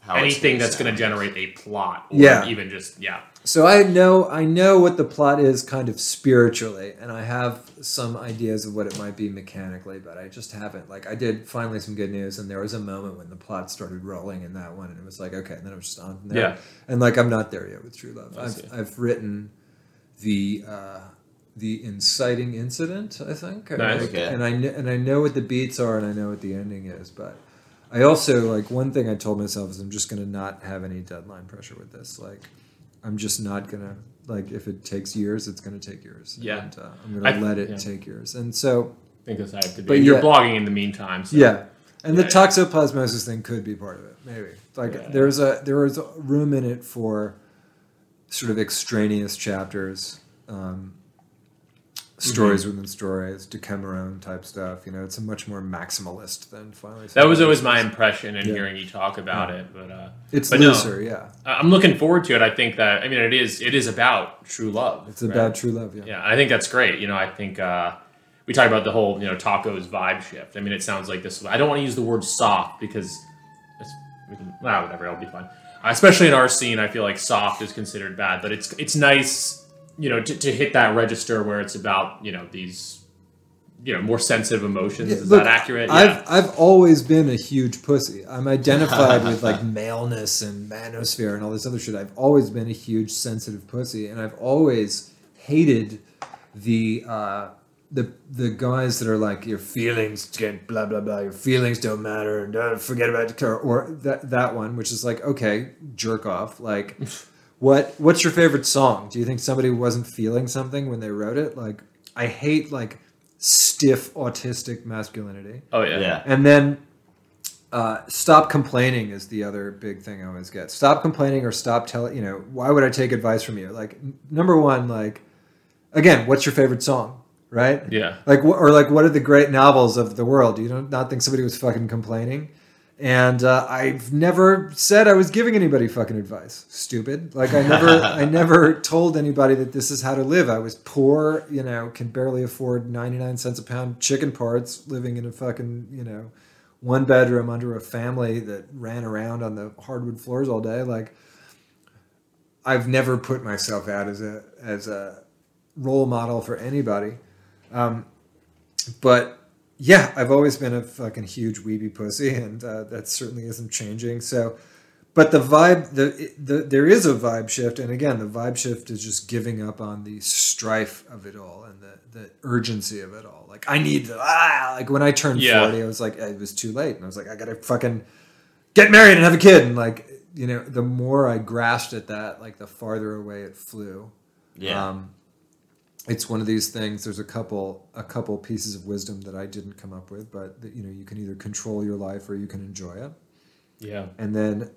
How anything that's going to generate a plot or Yeah. even just yeah. So I know I know what the plot is kind of spiritually, and I have some ideas of what it might be mechanically, but I just haven't. Like I did finally some good news, and there was a moment when the plot started rolling in that one, and it was like okay, and then I was just on from there. Yeah. And like I'm not there yet with True Love. I I've, I've written the uh, the inciting incident, I think. Nice. Like, Okay. And I kn- and I know what the beats are, and I know what the ending is, but. I also like one thing I told myself is I'm just gonna not have any deadline pressure with this. Like, I'm just not gonna like if it takes years, it's gonna take years. Yeah. and, uh, I'm gonna I- let it yeah. take years. And so I think that's how I have to be. But You're yeah. blogging in the meantime, so yeah, and the Yeah. toxoplasmosis thing could be part of it, maybe. Like there's a there is room in it for sort of extraneous chapters, um, stories within stories, Decameron type stuff. You know, it's a much more maximalist than finally. that was always my impression in Yeah. hearing you talk about it. But uh, It's but no. looser, yeah. I- I'm looking forward to it. I think that I mean it is it is about true love. It's right? about true love, yeah. Yeah, I think that's great. You know, I think uh, we talk about the whole you know tacos vibe shift. I mean, it sounds like this. I don't want to use the word soft because it's we can well, whatever. It'll be fine. Especially in our scene, I feel like soft is considered bad, but it's it's nice, you know, to, to hit that register where it's about you know these you know more sensitive emotions. Is look, that accurate? I've yeah. I've always been a huge pussy. I'm identified with like maleness and manosphere and all this other shit. I've always been a huge sensitive pussy, and I've always hated the uh, the the guys that are like your feelings get blah blah blah. Your feelings don't matter, and uh, forget about it. Or that that one, which is like okay, jerk off. Like, what what's your favorite song? Do you think somebody wasn't feeling something when they wrote it? Like, I hate like stiff autistic masculinity. oh yeah. Yeah. And then uh, stop complaining is the other big thing I always get. Stop complaining or stop telling, you know, why would I take advice from you? Like, n- number one, like, again, what's your favorite song? Right? Yeah. Like, wh- or like, what are the great novels of the world? Do you don't not think somebody was fucking complaining? And uh, I've never said I was giving anybody fucking advice. Stupid. Like I never, I never told anybody that this is how to live. I was poor, you know, can barely afford ninety nine cents a pound chicken parts, living in a fucking, you know, one bedroom under a family that ran around on the hardwood floors all day. Like I've never put myself out as a as a role model for anybody. Um, but yeah, I've always been a fucking huge weeby pussy, and uh, that certainly isn't changing. So, but the vibe, the, the there is a vibe shift, and again, the vibe shift is just giving up on the strife of it all and the the urgency of it all. Like I need to ah, like when I turned Yeah. forty, I was like, it was too late, and I was like, I gotta fucking get married and have a kid, and like you know, the more I grasped at that, like the farther away it flew. Yeah. Um, it's one of these things. There's a couple a couple pieces of wisdom that I didn't come up with, but that, you know you can either control your life or you can enjoy it. Yeah. And then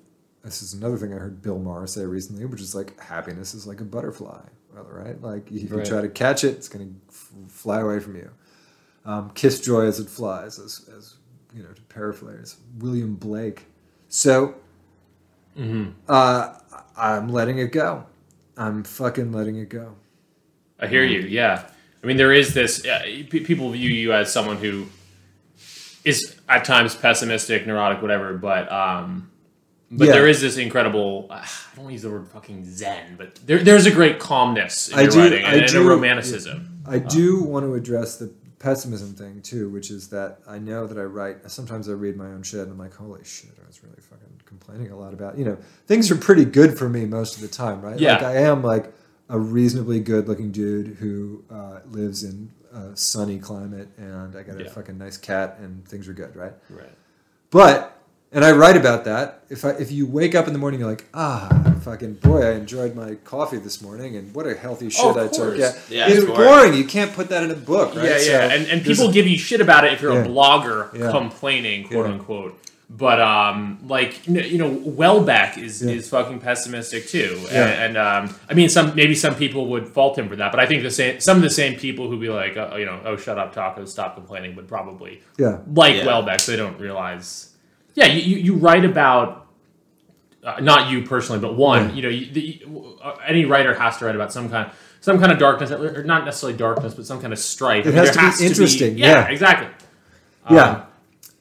this is another thing I heard Bill Maher say recently, which is like happiness is like a butterfly, right? Like if you Right. try to catch it, it's going to f- fly away from you. Um, Kiss joy as it flies, as, as you know, to paraphrase William Blake. So uh, I'm letting it go. I'm fucking letting it go. I hear you. Yeah. I mean, there is this. Uh, p- people view you as someone who is at times pessimistic, neurotic, whatever. But um, but Yeah. there is this incredible. I don't want to use the word fucking zen, but there, there's a great calmness in I your do- writing I and, and a romanticism. I do want to address the pessimism thing too, which is that I know that I write. Sometimes I read my own shit and I'm like, holy shit, I was really fucking complaining a lot about. You know, things are pretty good for me most of the time, right? Yeah. Like I am like a reasonably good looking dude who uh, lives in a sunny climate and I got a Yeah. fucking nice cat and things are good, right? Right. But and I write about that. If I if you wake up in the morning, you're like, ah, fucking boy, I enjoyed my coffee this morning, and what a healthy shit Oh, I took. Yeah, Yeah, it's boring. You can't put that in a book, right? Yeah, So yeah, and and people give you shit about it if you're Yeah. a blogger Yeah. complaining, quote unquote. But um, like you know, Houellebecq is Yeah. is fucking pessimistic too, Yeah. and, and um, I mean, some maybe some people would fault him for that, but I think the same some of the same people who be like, oh, you know, oh, shut up, tacos, stop complaining, would probably yeah, like Yeah. Houellebecq, so they don't realize. Yeah, you, you, you write about uh, not you personally, but one. Yeah. You know, you, the, uh, any writer has to write about some kind some kind of darkness, or not necessarily darkness, but some kind of strife. It I mean, has there to be interesting, yeah, yeah. exactly. yeah, Um,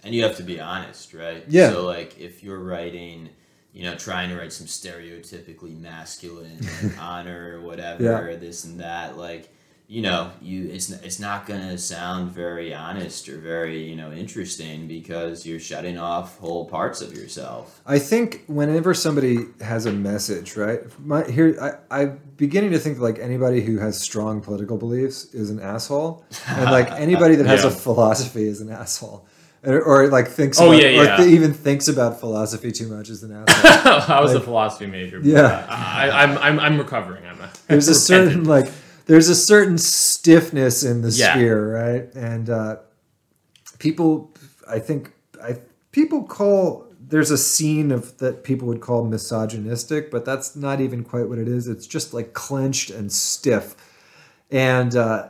and you have to be honest, right? Yeah. So like if you're writing, you know, trying to write some stereotypically masculine like, honor or whatever, Yeah. this and that, like you know, you it's it's not gonna sound very honest or very you know interesting because you're shutting off whole parts of yourself. I think whenever somebody has a message, right? My here, I, I'm beginning to think like anybody who has strong political beliefs is an asshole, and like anybody that has Yeah. a philosophy is an asshole. Or, or like thinks Oh, about, yeah, or yeah. th- even thinks about philosophy too much is an asshole. I was a philosophy major. But Yeah. I, I'm, I'm I'm recovering. I'm a, there's a certain like there's a certain stiffness in the Yeah. sphere right and uh people i think i people call there's a scene of that people would call misogynistic but that's not even quite what it is it's just like clenched and stiff and uh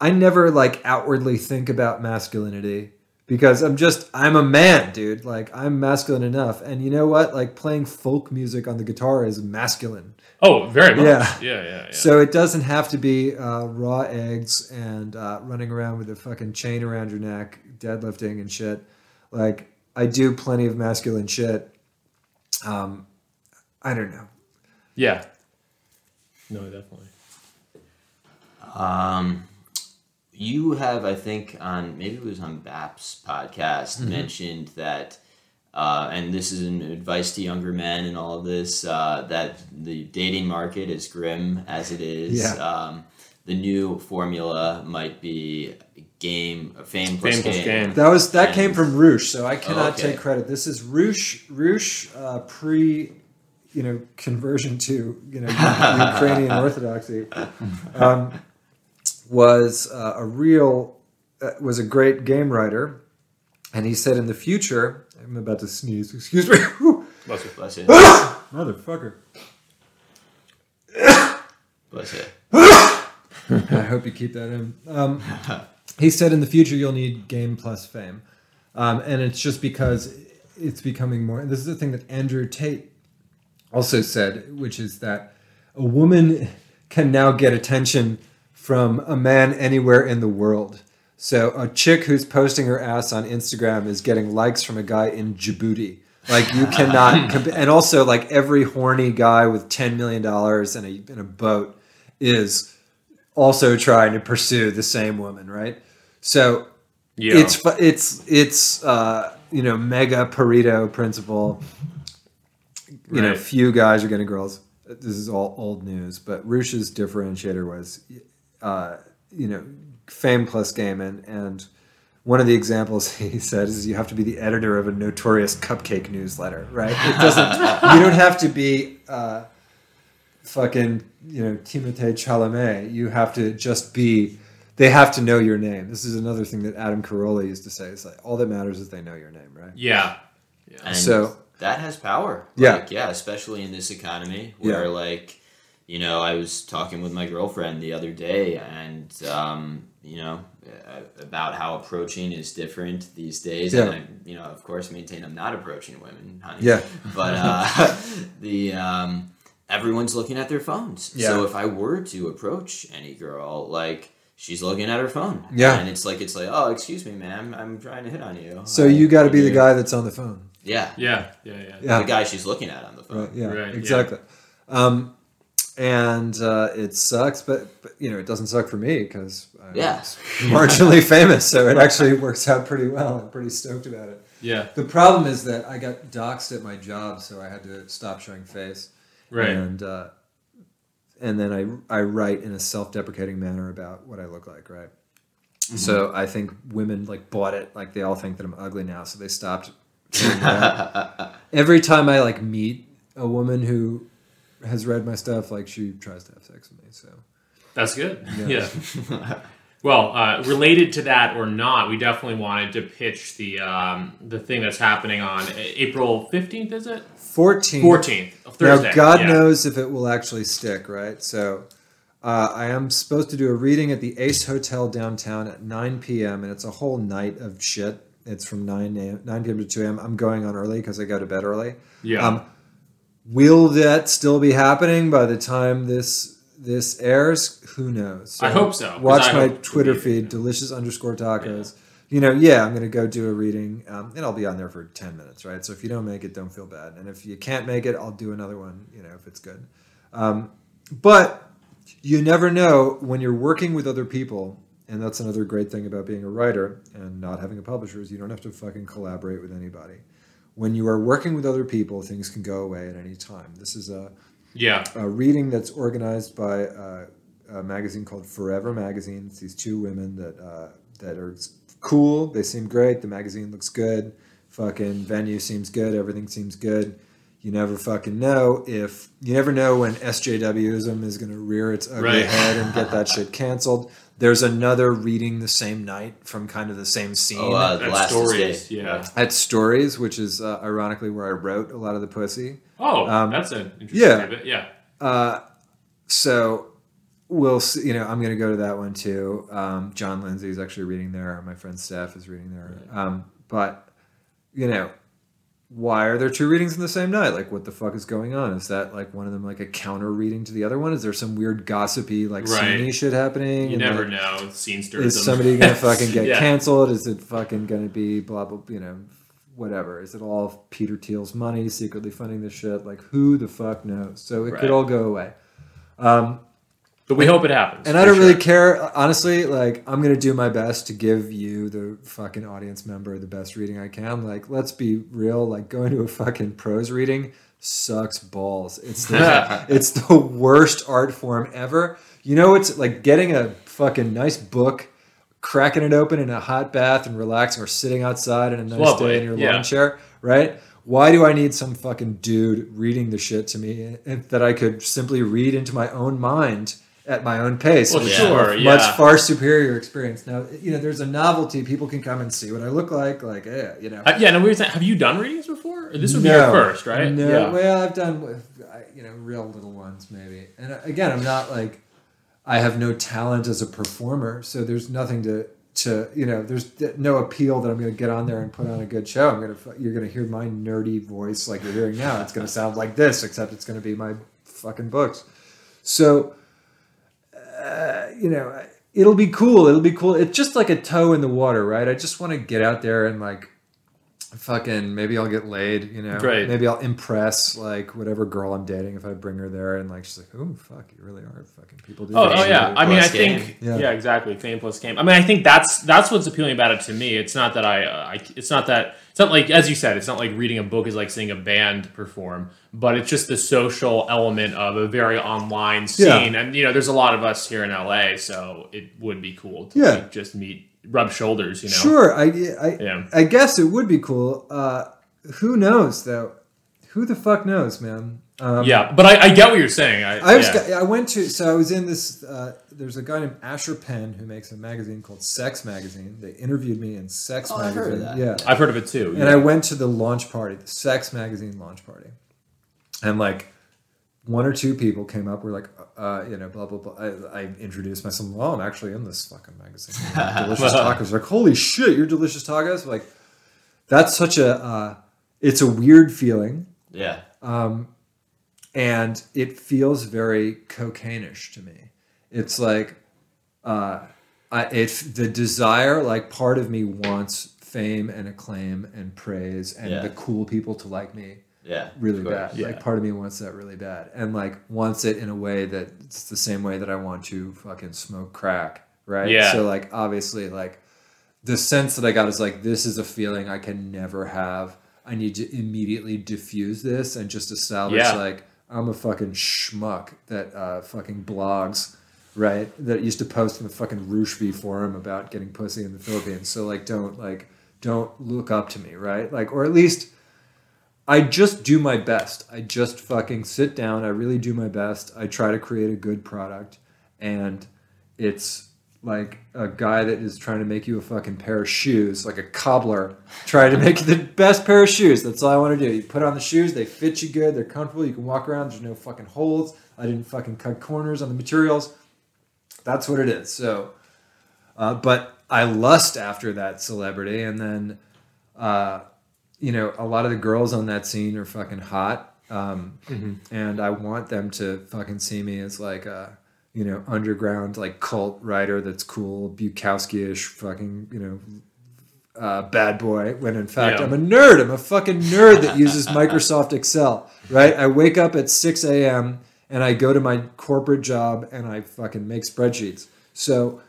i never like outwardly think about masculinity because i'm just i'm a man dude like i'm masculine enough and you know what like playing folk music on the guitar is masculine Oh, very much. Yeah. Yeah, yeah, yeah. so it doesn't have to be uh, raw eggs and uh, running around with a fucking chain around your neck, deadlifting and shit. Like I do plenty of masculine shit. Um, I don't know. yeah. No, definitely. Um, you have, I think, on maybe it was on BAP's podcast, Mm-hmm. mentioned that, uh, and this is an advice to younger men and all of this, uh, that the dating market is grim as it is. Yeah. Um, the new formula might be game, fame plus Fame plus game. game. That was that And- came from Roosh, so I cannot Okay. take credit. This is Roosh Roosh uh, pre, you know, conversion to you know Ukrainian Orthodoxy. Um, was uh, a real uh, was a great game writer, and he said in the future, I'm about to sneeze. Excuse me, Bless you. Bless you. motherfucker. Bless you. I hope you keep that in. Um, he said in the future you'll need game plus fame, um, and it's just because it's becoming more. This is the thing that Andrew Tate also said, which is that a woman can now get attention from a man anywhere in the world. So a chick who's posting her ass on Instagram is getting likes from a guy in Djibouti. Like you cannot, comp- and also like every horny guy with ten million dollars and a in a boat is also trying to pursue the same woman, right? So Yeah. it's it's it's uh, you know mega Pareto principle. You know, few guys are getting girls. This is all old news, but Roosh's differentiator was, uh, you know, fame plus game, and and one of the examples he said is you have to be the editor of a notorious cupcake newsletter, right? It doesn't. you don't have to be. Uh, fucking you know Timothée Chalamet. You have to just be. They have to know your name. This is another thing that Adam Carolla used to say. It's like all that matters is they know your name, right? yeah. Yeah. And So- that has power. Yeah. Like, yeah, especially in this economy where Yeah. like, you know, I was talking with my girlfriend the other day and um, you know, uh, about how approaching is different these days and I, you know, of course maintain I'm not approaching women, honey. Yeah. But uh the um everyone's looking at their phones. Yeah. So if I were to approach any girl like She's looking at her phone. Yeah. And it's like, it's like, oh, excuse me, ma'am. I'm trying to hit on you. So Uh, you got to can be the guy that's on the phone. Yeah. Yeah. Yeah. Yeah. Yeah. The guy she's looking at on the phone. Right. Yeah. Right, yeah. exactly. Um, and uh, it sucks, but, but you know it doesn't suck for me because I'm Yeah. marginally famous, so it actually works out pretty well. I'm pretty stoked about it. Yeah. The problem is that I got doxxed at my job, so I had to stop showing face. Right. And uh, and then I I write in a self-deprecating manner about what I look like, right? So I think women like bought it, like they all think that I'm ugly now, so they stopped. Every time I like meet a woman who has read my stuff, like she tries to have sex with me. So That's good. Yeah. Yeah. well, uh, related to that or not, we definitely wanted to pitch the um, the thing that's happening on April fifteenth. Is it fourteen. fourteenth? Thursday. Now God yeah. knows if it will actually stick, right? So uh, I am supposed to do a reading at the Ace Hotel downtown at 9 p.m. and it's a whole night of shit. It's from 9 a.m. 9 p.m. to 2 a.m. I'm going on early because I go to bed early. Yeah. Um, will that still be happening by the time this this airs? Who knows? I hope so. Watch my hope it will Twitter feed, delicious underscore tacos. You know, yeah, I'm going to go do a reading, um, and I'll be on there for 10 minutes, right? So if you don't make it, don't feel bad. And if you can't make it, I'll do another one, you know, if it's good. Um, but you never know when you're working with other people, and that's another great thing about being a writer and not having a publisher is you don't have to fucking collaborate with anybody. When you are working with other people, things can go away at any time. This is a, yeah. a reading that's organized by uh, a magazine called Forever Magazine. It's these two women that uh, that are cool. They seem great. The magazine looks good. Fucking venue seems good. Everything seems good. You never fucking know if you never know when SJWism is going to rear its ugly Right. head and get that shit canceled. There's another reading the same night from kind of the same scene Oh, uh, the That last stories. escape. Yeah. at Stories, which is uh, ironically where I wrote a lot of the pussy. Oh, Um, that's an interesting yeah. tidbit. Yeah. Uh, so we'll see. You know, I'm going to go to that one too. Um, Jon Lindsey is actually reading there. My friend Steph is reading there. Um, but you know, why are there two readings in the same night? Like, what the fuck is going on? Is that like one of them like a counter reading to the other one? Is there some weird gossipy like Right. Sony shit happening? You And, never like, know. Scene stirs. Is somebody gonna fucking get Yeah. canceled? Is it fucking gonna be blah blah? You know, whatever. Is it all Peter Thiel's money secretly funding this shit? Like, who the fuck knows? So it Right. could all go away. Um, But we hope it happens. and I don't really care, honestly. Like, I'm gonna do my best to give you, the fucking audience member, the best reading I can. Like, let's be real. Like, going to a fucking prose reading sucks balls. It's the it's the worst art form ever. You know, it's like getting a fucking nice book, cracking it open in a hot bath and relaxing, or sitting outside on a nice Lovely, day in your yeah. lawn chair, right? Why do I need some fucking dude reading the shit to me eh, that I could simply read into my own mind at my own pace? Well, which is sure, yeah. much far superior experience. Now, you know, there's a novelty. People can come and see what I look like. Like, yeah, you know. Uh, yeah, no, we were saying, have you done readings before? This would be your first, right? No, Yeah. well, I've done with you know real little ones maybe, and uh, again, I'm not like I have no talent as a performer, so there's nothing to to you know there's no appeal that i'm going to get on there and put on a good show i'm going to you're going to hear my nerdy voice like you're hearing now it's going to sound like this except it's going to be my fucking books so uh, you know it'll be cool it'll be cool it's just like a toe in the water right i just want to get out there and like fucking maybe I'll get laid, you know. Right. Maybe I'll impress like whatever girl I'm dating if I bring her there and like she's like, Oh fuck, you really are fucking people do Oh, that oh yeah. I mean, I Plus think yeah. Yeah. exactly. Fame plus game. I mean, I think that's that's what's appealing about it to me. It's not that I, uh, I it's not that it's not like as you said, it's not like reading a book is like seeing a band perform, but it's just the social element of a very online scene. Yeah. And you know, there's a lot of us here in LA, so it would be cool to Yeah. like, just meet, rub shoulders. You know. Sure, I I, Yeah. I guess it would be cool. Uh who knows though? Who the fuck knows, man? Um, Yeah, but I, I get what you're saying. I, I was yeah. I went to so I was in this. Uh, there's a guy named Asher Penn who makes a magazine called Sex Magazine. They interviewed me in Sex Oh, I've Magazine. heard of that. Yeah, I've heard of it too. and I went to the launch party, the Sex Magazine launch party, and like one or two people came up, were like, uh, you know, blah blah blah. I, I introduced myself. Oh, I'm actually in this fucking magazine. delicious tacos. Like, holy shit, you're delicious tacos. Like, that's such a. Uh, it's a weird feeling, Yeah. And it feels very cocaine-ish to me. It's like, uh, I, it the desire, like part of me wants fame and acclaim and praise and Yeah. the cool people to like me Yeah. really bad. Yeah. Like part of me wants that really bad, and like wants it in a way that it's the same way that I want to fucking smoke crack, right? Yeah. So like obviously like the sense that I got is like this is a feeling I can never have. I need to immediately diffuse this and just establish Yeah. like I'm a fucking schmuck that uh, fucking blogs, right? That used to post in the fucking Roosh V forum about getting pussy in the Philippines. So like don't like don't look up to me, right? Like or at least I just do my best. I just fucking sit down. I really do my best. I try to create a good product. And it's like a guy that is trying to make you a fucking pair of shoes, like a cobbler trying to make you the best pair of shoes. That's all I want to do. You put on the shoes, they fit you good, they're comfortable, you can walk around, there's no fucking holes. I didn't fucking cut corners on the materials. That's what it is. So, uh, but I lust after that celebrity, and then uh, you know, a lot of the girls on that scene are fucking hot. Um, and I want them to fucking see me as like a, you know, underground, like cult writer that's cool, Bukowski ish, fucking, you know, uh, bad boy. When in fact, Yeah. I'm a nerd. I'm a fucking nerd that uses Microsoft Excel, right? I wake up at 6 a.m. and I go to my corporate job and I fucking make spreadsheets. So,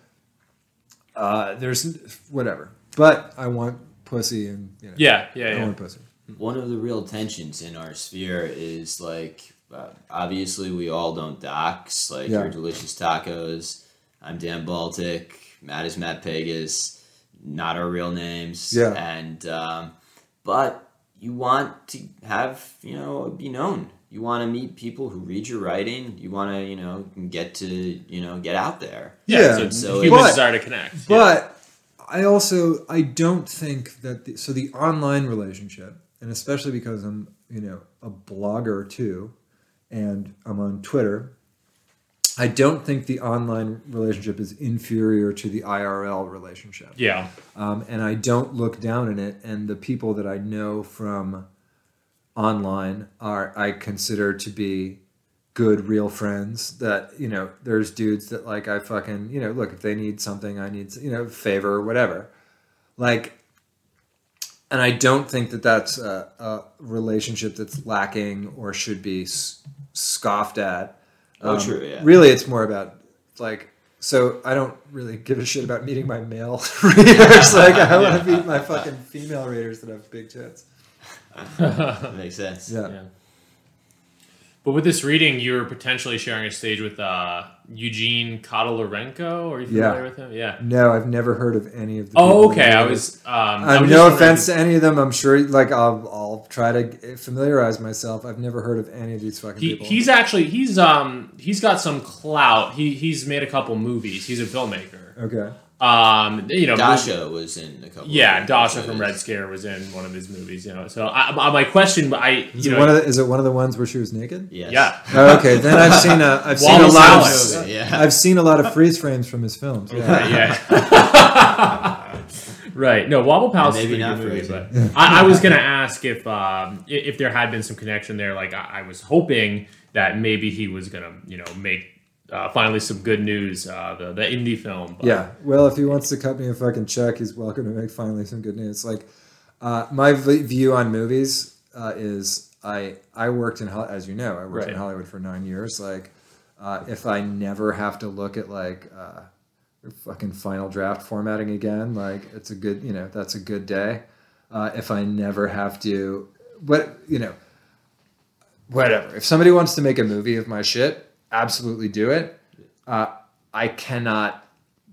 uh, there's whatever. But I want pussy and, you know, Yeah, yeah, I yeah. want pussy. One of the real tensions in our sphere is like, obviously, we all don't dox. Like, Yeah. your delicious tacos. I'm Dan Baltic. Matt is Matt Pegas. Not our real names. Yeah. And, um, but you want to have, you know, be known. You want to meet people who read your writing. You want to, you know, get to, you know, get out there. Yeah, Yeah, so it's so human desire to connect. yeah. But I also I don't think that the, so the online relationship, and especially because I'm you know a blogger too, and I'm on Twitter. I don't think the online relationship is inferior to the IRL relationship. yeah, um, and I don't look down on it. And the people that I know from online are I consider to be good, real friends. That you know, there's dudes that like I fucking you know look if they need something, I need you know favor or whatever, like. And I don't think that that's a, a relationship that's lacking or should be scoffed at. Oh, um, true, yeah. Really, it's more about like. So I don't really give a shit about meeting my male readers. Like I want to meet my fucking female readers that have big tits. That makes sense. Yeah. yeah. But with this reading, you're potentially sharing a stage with uh, Eugene Kotlyarenko. Are you familiar Yeah. with him? Yeah. No, I've never heard of any of the. Oh, okay. I was. Um, I was no offense to any of them. I'm sure, like I'll, I'll try to familiarize myself. I've never heard of any of these fucking He, people. he's actually he's um he's got some clout. He he's made a couple movies. He's a filmmaker. okay. Um, you know, Dasha was in a couple. Yeah, of Dasha episodes. from Red Scare was in one of his movies. You know, so I, I- my question, I Is, you it know, one of the, is it one of the ones where she was naked? Yes. yeah, Oh, okay, then I've seen a I've seen a lot Alice. of Yeah. I've seen a lot of freeze frames from his films. Yeah. yeah. right. No, Wobble Palace is a Maybe pretty not good movie, Frozen. but I, I was gonna ask if um, if there had been some connection there. Like I, I was hoping that maybe he was gonna you know make uh, finally some good news. Uh, the the indie film. But, Yeah. Well, if he wants to cut me a fucking check, he's welcome to make finally some good news. Like, uh, my v- view on movies uh, is I I worked in as you know I worked in Hollywood for nine years. Like, uh, if I never have to look at like uh, fucking final draft formatting again, like it's a good you know that's a good day. Uh, if I never have to, what you know, whatever. If somebody wants to make a movie of my shit, absolutely do it. Uh, I cannot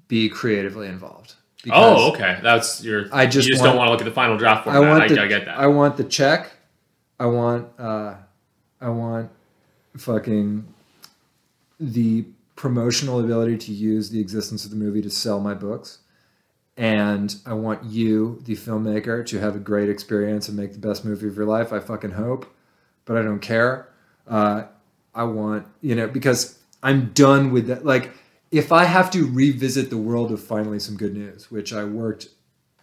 be creatively involved. Oh, okay. That's your. I just you just want- don't want to look at the final draft I format. I, want the, I get that. I want the check. I want uh, I want fucking the promotional ability to use the existence of the movie to sell my books. And I want you, the filmmaker, to have a great experience and make the best movie of your life. I fucking hope, but I don't care. Uh, I want, you know, because I'm done with that. Like, if I have to revisit the world of finally some good news, which I worked,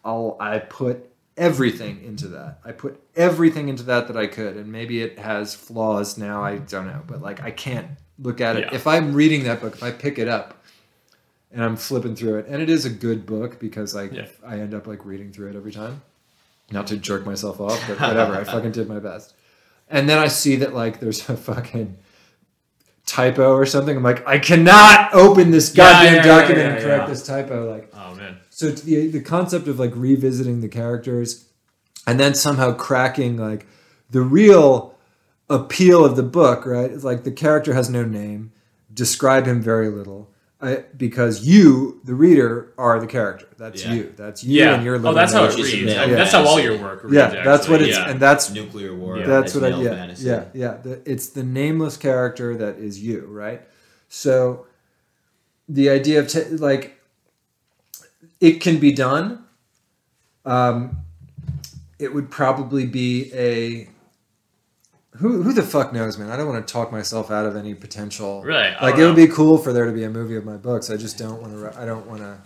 I'll I put everything into that. I put everything into that that I could, and maybe it has flaws now. I don't know, but like I can't look at it. Yeah. If I'm reading that book, if I pick it up and I'm flipping through it, and it is a good book because like Yeah. I end up like reading through it every time. Not to jerk myself off, but whatever. I fucking did my best. And then I see that like there's a fucking typo or something. I'm like, I cannot open this goddamn yeah, yeah, document yeah, and correct this typo. Like, oh man. so the the concept of like revisiting the characters and then somehow cracking like the real appeal of the book, right? It's like the character has no name, describe him very little. I, because you, the reader, are the character. That's Yeah. you. That's you, Yeah. and you're Oh, that's how it Which is a reads. male I mean, That's how all your work reads. Yeah, that's actually. what it's, Yeah. and that's nuclear war. that's what I yeah fantasy. yeah yeah. The, it's the nameless character that is you, right? So the idea of t- like it can be done. Um, it would probably be a who who the fuck knows, man. I don't want to talk myself out of any potential. Right, Like it would be cool for there to be a movie of my books. I just don't want to. I don't want to.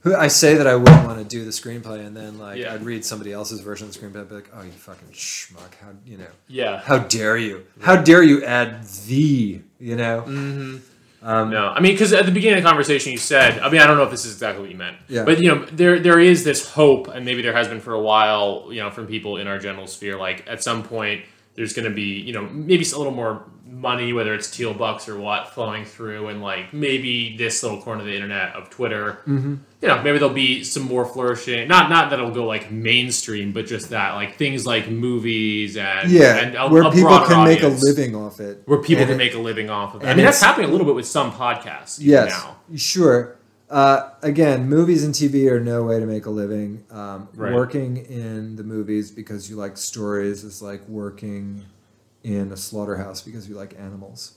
Who I say that I wouldn't want to do the screenplay, and then like Yeah. I'd read somebody else's version of the screenplay, I'd be like, "Oh, you fucking schmuck! How you know? Yeah. How dare you? How dare you add the? You know? Mm-hmm. Um, No, I mean, because at the beginning of the conversation, you said, I mean, I don't know if this is exactly what you meant, Yeah. but you know, there there is this hope, and maybe there has been for a while, you know, from people in our general sphere, like at some point, there's going to be, you know, maybe a little more money, whether it's Thiel bucks or what, flowing through, and like maybe this little corner of the internet of Twitter, Mm-hmm. you know, maybe there'll be some more flourishing. Not not that it'll go like mainstream, but just that like things like movies and Yeah, and a, where a people can make a living off it. Where people And can it- make a living off of it. I mean, that's happening a little bit with some podcasts Yes, now. sure. Uh, again, movies and TV are no way to make a living. Um, Right. Working in the movies because you like stories is like working in a slaughterhouse because you like animals.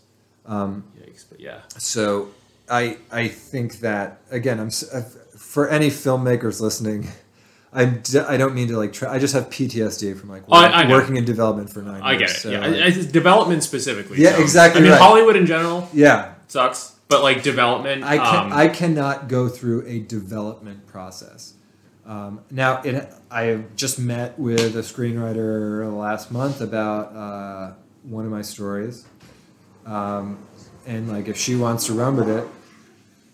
Yikes, but yeah. So I I think that again I'm uh, for any filmmakers listening. I'm, d- I don't mean to like. Tra- I just have PTSD from like Oh, I- work- I working in development for nine I years. get it. so, yeah, It's development specifically. Yeah, so- exactly I mean, right. Hollywood in general yeah, sucks, but like development. I can um, I cannot go through a development process. Um, now, it I have just met with a screenwriter last month about uh, one of my stories, um, and like if she wants to run with it,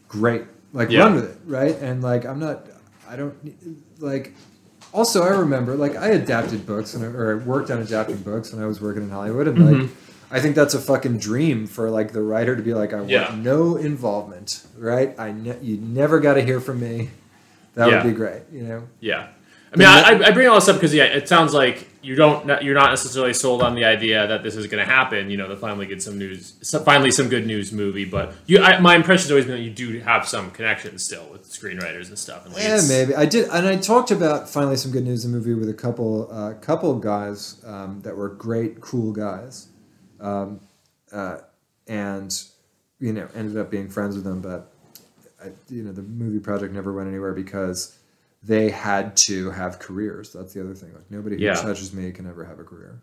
great. Like Yeah. run with it, right? And like I'm not, I don't like. Also, I remember like I adapted books and I, or I worked on adapting books when I was working in Hollywood, and like I think that's a fucking dream for like the writer to be like, I want Yeah. no involvement, right? I ne- you never got to hear from me. That Yeah. would be great, you know. Yeah. I mean, I, I bring all this up because yeah, it sounds like you don't you're not necessarily sold on the idea that this is going to happen. You know, to finally get some news, some, finally some good news movie. But you, I, my impression has always been that you do have some connections still with screenwriters and stuff. And like, Yeah, maybe I did, and I talked about finally some good news the movie with a couple, uh, couple guys um, that were great, cool guys, um, uh, and you know ended up being friends with them. But I, you know the movie project never went anywhere because they had to have careers. That's the other thing. Like nobody who Yeah. touches me can ever have a career.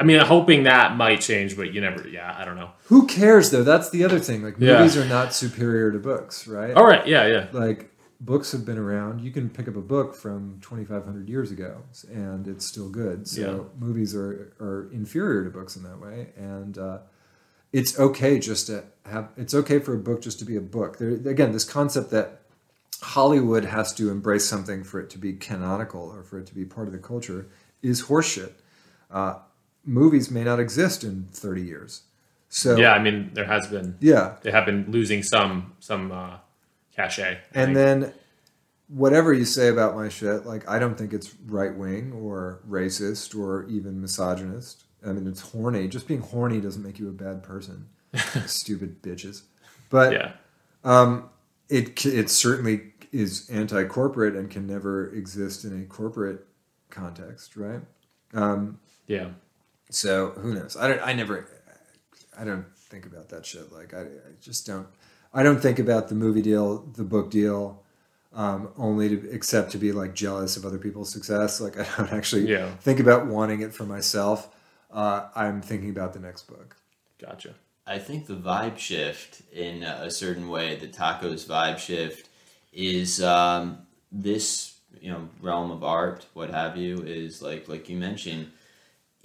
I mean, hoping that might change, but you never. Yeah, I don't know. Who cares though? That's the other thing. Like Yeah. movies are not superior to books, right? All right. Yeah. Yeah. Like books have been around. You can pick up a book from 2,500 years ago, and it's still good. So movies are are inferior to books in that way, and uh, it's okay just to have. It's okay for a book just to be a book. There again, this concept that Hollywood has to embrace something for it to be canonical or for it to be part of the culture is horseshit. Uh, movies may not exist in 30 years. So Yeah. I mean, there has been. yeah, They have been losing some some uh, cachet. And then whatever you say about my shit, like I don't think it's right wing or racist or even misogynist. I mean, it's horny. Just being horny doesn't make you a bad person. Stupid bitches. But yeah. Um, it it certainly is anti-corporate and can never exist in a corporate context, right? Um, yeah. So who knows? I don't. I never. I don't think about that shit. Like I, I just don't. I don't think about the movie deal, the book deal, um, only to except to be like jealous of other people's success. Like I don't actually Yeah. think about wanting it for myself. Uh, I'm thinking about the next book. Gotcha. I think the vibe shift in a certain way, the tacos vibe shift, is um, this you know realm of art, what have you, is like like you mentioned.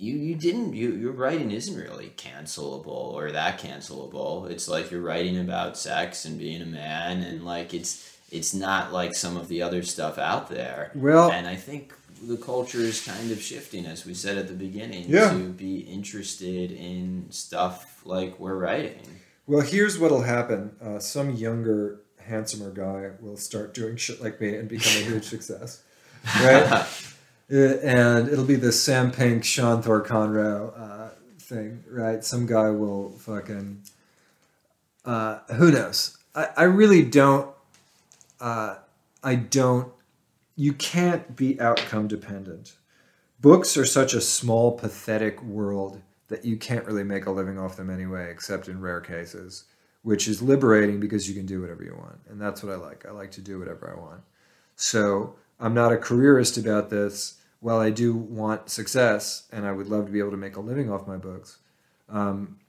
You, you didn't you your writing isn't really cancelable or that cancelable. It's like you're writing about sex and being a man and like it's it's not like some of the other stuff out there. Well- and I think the culture is kind of shifting, as we said at the beginning, Yeah. to be interested in stuff like we're writing. Well, here's what'll happen. Uh, some younger, handsomer guy will start doing shit like me and become a huge success, right? Uh, and it'll be the Sam Pink, Sean Thor Conroe uh, thing, right? Some guy will fucking. Uh, who knows? I, I really don't. Uh, I don't. You can't be outcome dependent. Books are such a small, pathetic world that you can't really make a living off them anyway, except in rare cases, which is liberating because you can do whatever you want. And that's what I like. I like to do whatever I want. So I'm not a careerist about this. While I do want success and I would love to be able to make a living off my books, um,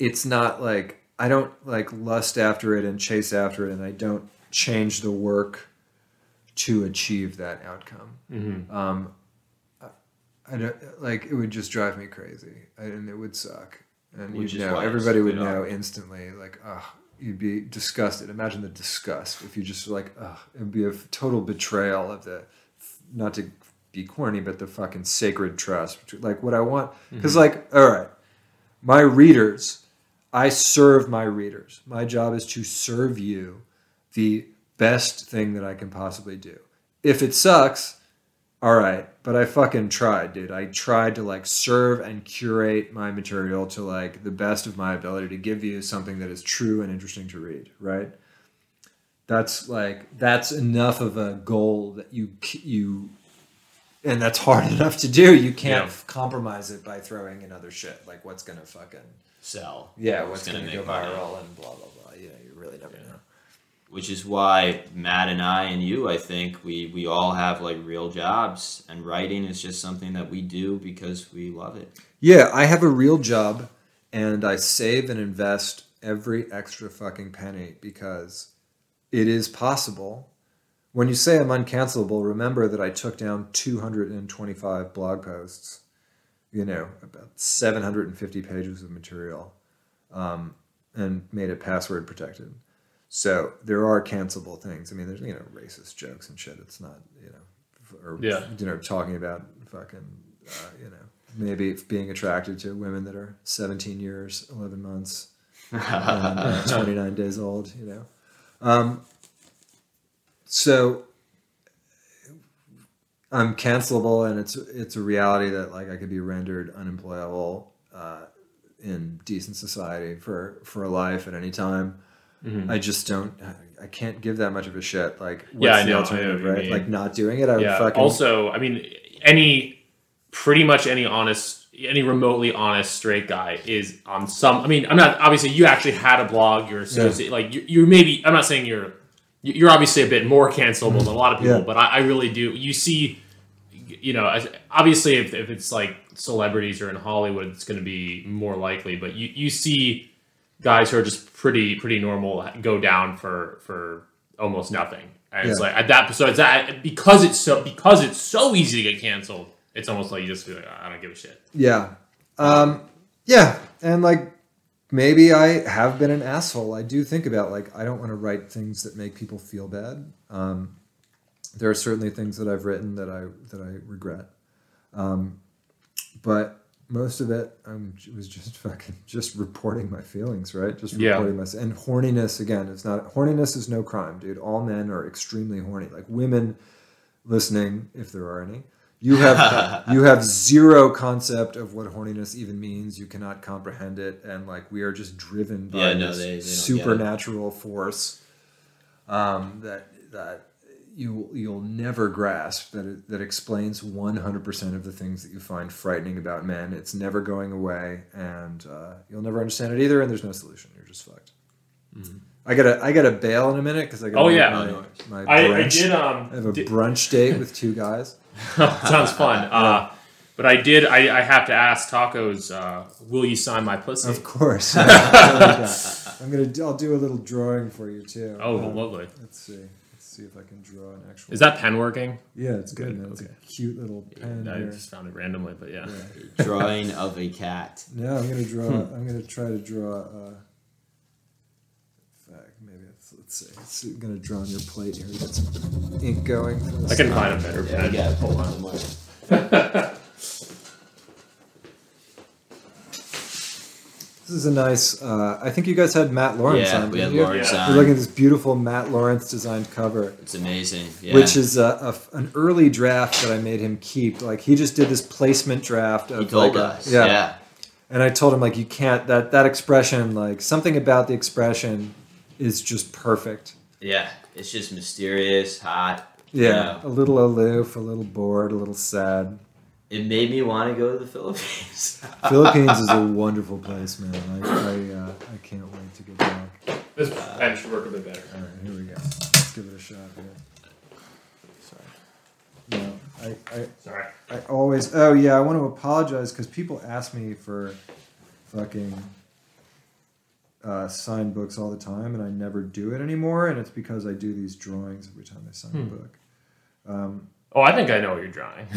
it's not like I don't like lust after it and chase after it, and I don't change the work to achieve that outcome. Um, I, I don't like it would just drive me crazy, and it would suck. And you'd know everybody would know instantly, like, oh, you'd be disgusted. Imagine the disgust if you just like, oh, it would be a total betrayal of the, not to be corny, but the fucking sacred trust. Like what I want, mm-hmm. because like, all right, my readers, I serve my readers. My job is to serve you the best thing that I can possibly do. If it sucks, all right, but I fucking tried, dude. I tried to like serve and curate my material to like the best of my ability to give you something that is true and interesting to read, right? That's like that's enough of a goal that you you and that's hard enough to do. You can't Yeah. compromise it by throwing in other shit like what's going to fucking Sell. yeah, What's going to go money. viral and blah blah blah. Yeah, you really never know. Which is why Matt and I and you, I think we we all have like real jobs, and writing is just something that we do because we love it. Yeah, I have a real job and I save and invest every extra fucking penny because it is possible. When you say I'm uncancelable, remember that I took down 225 blog posts, you know, about 750 pages of material, um, and made it password protected. So there are cancelable things. I mean, there's, you know, racist jokes and shit. It's not, you know, or, Yeah. you know, talking about fucking, uh, you know, maybe being attracted to women that are 17 years, 11 months, and uh, 29 days old, you know. Um, so I'm cancelable, and it's it's a reality that like I could be rendered unemployable uh, in decent society for for a life at any time. Mm-hmm. I just don't. I can't give that much of a shit. Like, what's Yeah, I the know, I alternative, what right? mean. Like not doing it. I would Yeah. fucking Also, I mean, any pretty much any honest any remotely honest straight guy is on some. I mean, I'm not obviously you actually had a blog. You're associate like you, you're maybe. I'm not saying you're you're obviously a bit more cancelable mm-hmm. than a lot of people, Yeah. but I, I really do. You see, you know, obviously if, if it's like celebrities or in Hollywood, it's going to be more likely. But you you see guys who are just pretty pretty normal go down for for almost nothing. And it's like at that so it's that because it's so because it's so easy to get canceled. It's almost like you just feel like I don't give a shit. Yeah. Um, yeah. And like maybe I have been an asshole. I do think about like I don't want to write things that make people feel bad. Um, there are certainly things that I've written that I that I regret. Um, but most of it um, was just fucking just reporting my feelings, right? Just Yeah. reporting my and horniness again. It's not horniness is no crime, dude. All men are extremely horny. Like women listening, if there are any, you have you have zero concept of what horniness even means. You cannot comprehend it, and like we are just driven by Yeah, no, this they- they don't get it. supernatural force um, that that you you'll never grasp that it, that explains 100% of the things that you find frightening about men. It's never going away, and uh, you'll never understand it either. And there's no solution. You're just fucked. I gotta I gotta bail in a minute because I got Oh, yeah. my, my I, I did um I have a did- brunch date with two guys. sounds fun. Uh, but I did I, I have to ask tacos. Uh, will you sign my pussy? Of course. I'm gonna I'll do a little drawing for you too. Oh, Um, lovely. Let's see. Let's see if I can draw an actual. Is that pen working? Yeah, it's good. Good, Man. It's okay. a cute little pen I here. just found it randomly, but yeah. Drawing of a cat. No, I'm gonna draw. Hmm. I'm gonna try to draw. Uh, in fact, maybe it's, let's see. Let's. I'm gonna draw on your plate here. Get some ink going. I can find a better Yeah, pen. we got Hold on. This is a nice. Uh, I think you guys had Matt Lawrence Yeah, on. we had you? Lawrence Yeah. on. We're looking at this beautiful Matt Lawrence designed cover, It's amazing. Yeah. which is a, a- an early draft that I made him keep. Like he just did this placement draft. Of he told like a- us. yeah. And I told him like you can't that that expression like something about the expression is just perfect. Yeah, it's just mysterious, hot. Yeah, you know. a little aloof, a little bored, a little sad. It made me want to go to the Philippines. Philippines is a wonderful place, man. I I, uh, I can't wait to get back. This pen should work a bit better. All right, here we go. Let's give it a shot here. Sorry. No, I, I Sorry. I always. Oh yeah, I want to apologize because people ask me for fucking uh, signed books all the time, and I never do it anymore. And it's because I do these drawings every time I sign a book. Um, Oh, I think I know what you're drawing.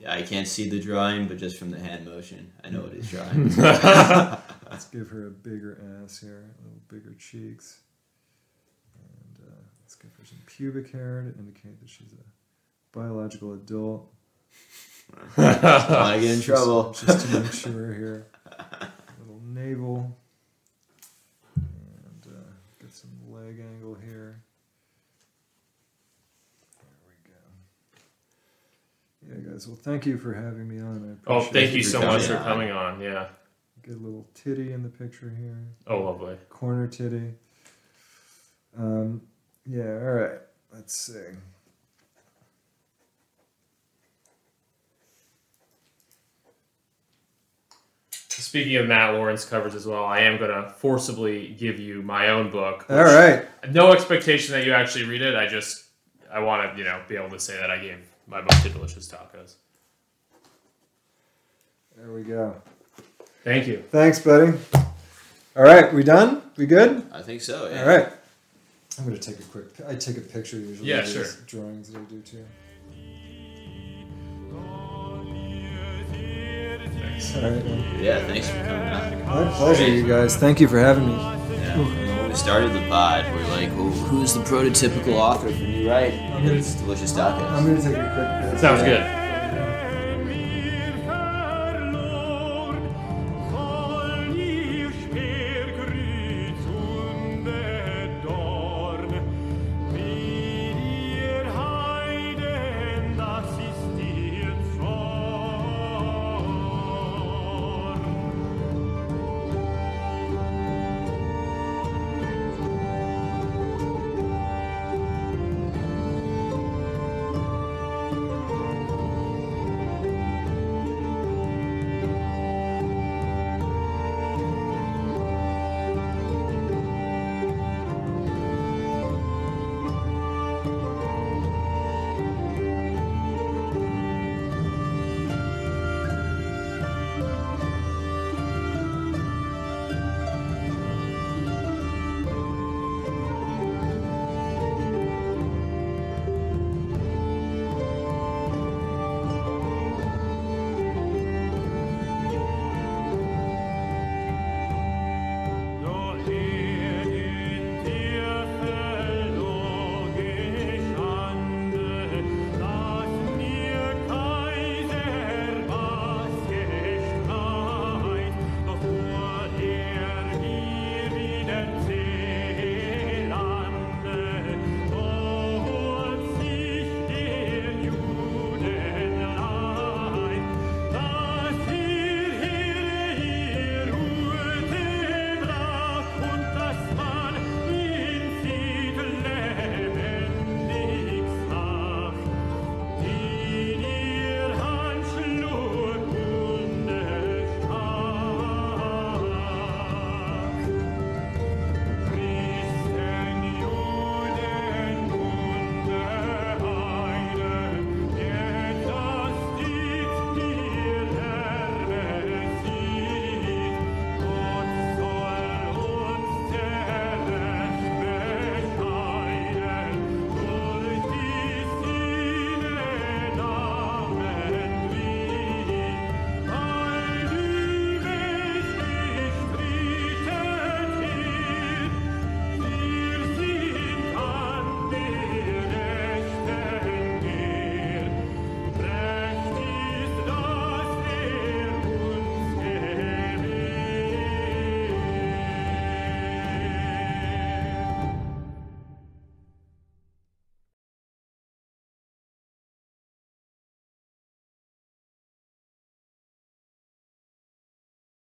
yeah, I can't see the drawing, but just from the hand motion, I know what he's drawing. let's give her a bigger ass here, a little bigger cheeks, and uh, let's give her some pubic hair to indicate that she's a biological adult. I want to get in trouble. Just, just to make sure here. A Little navel. And uh, get some leg angle here. There we go. Yeah, guys. Well, thank you for having me on. I Oh, thank you so much for on. coming on. Yeah. Get a little titty in the picture here. Oh, lovely. Corner titty. Um, yeah, all right. Let's see. Speaking of Matt Lawrence covers as well, I am going to forcibly give you my own book. All right. No expectation that you actually read it. I just I want to you know be able to say that I gave my book to Delicious Tacos. There we go. Thank you. Thanks, buddy. All right, we done? We good? I think so. Yeah. All right. I'm gonna take a quick. I take a picture usually. Yeah, of these sure. Drawings that I do too. All right. man. Yeah. Thanks for coming on. My pleasure, you guys. Thank you for having me. Yeah. When we started the pod, we are like, well, who's the prototypical author for New Right? It's Delicious Tacos. I'm gonna take a quick. Sounds uh, good.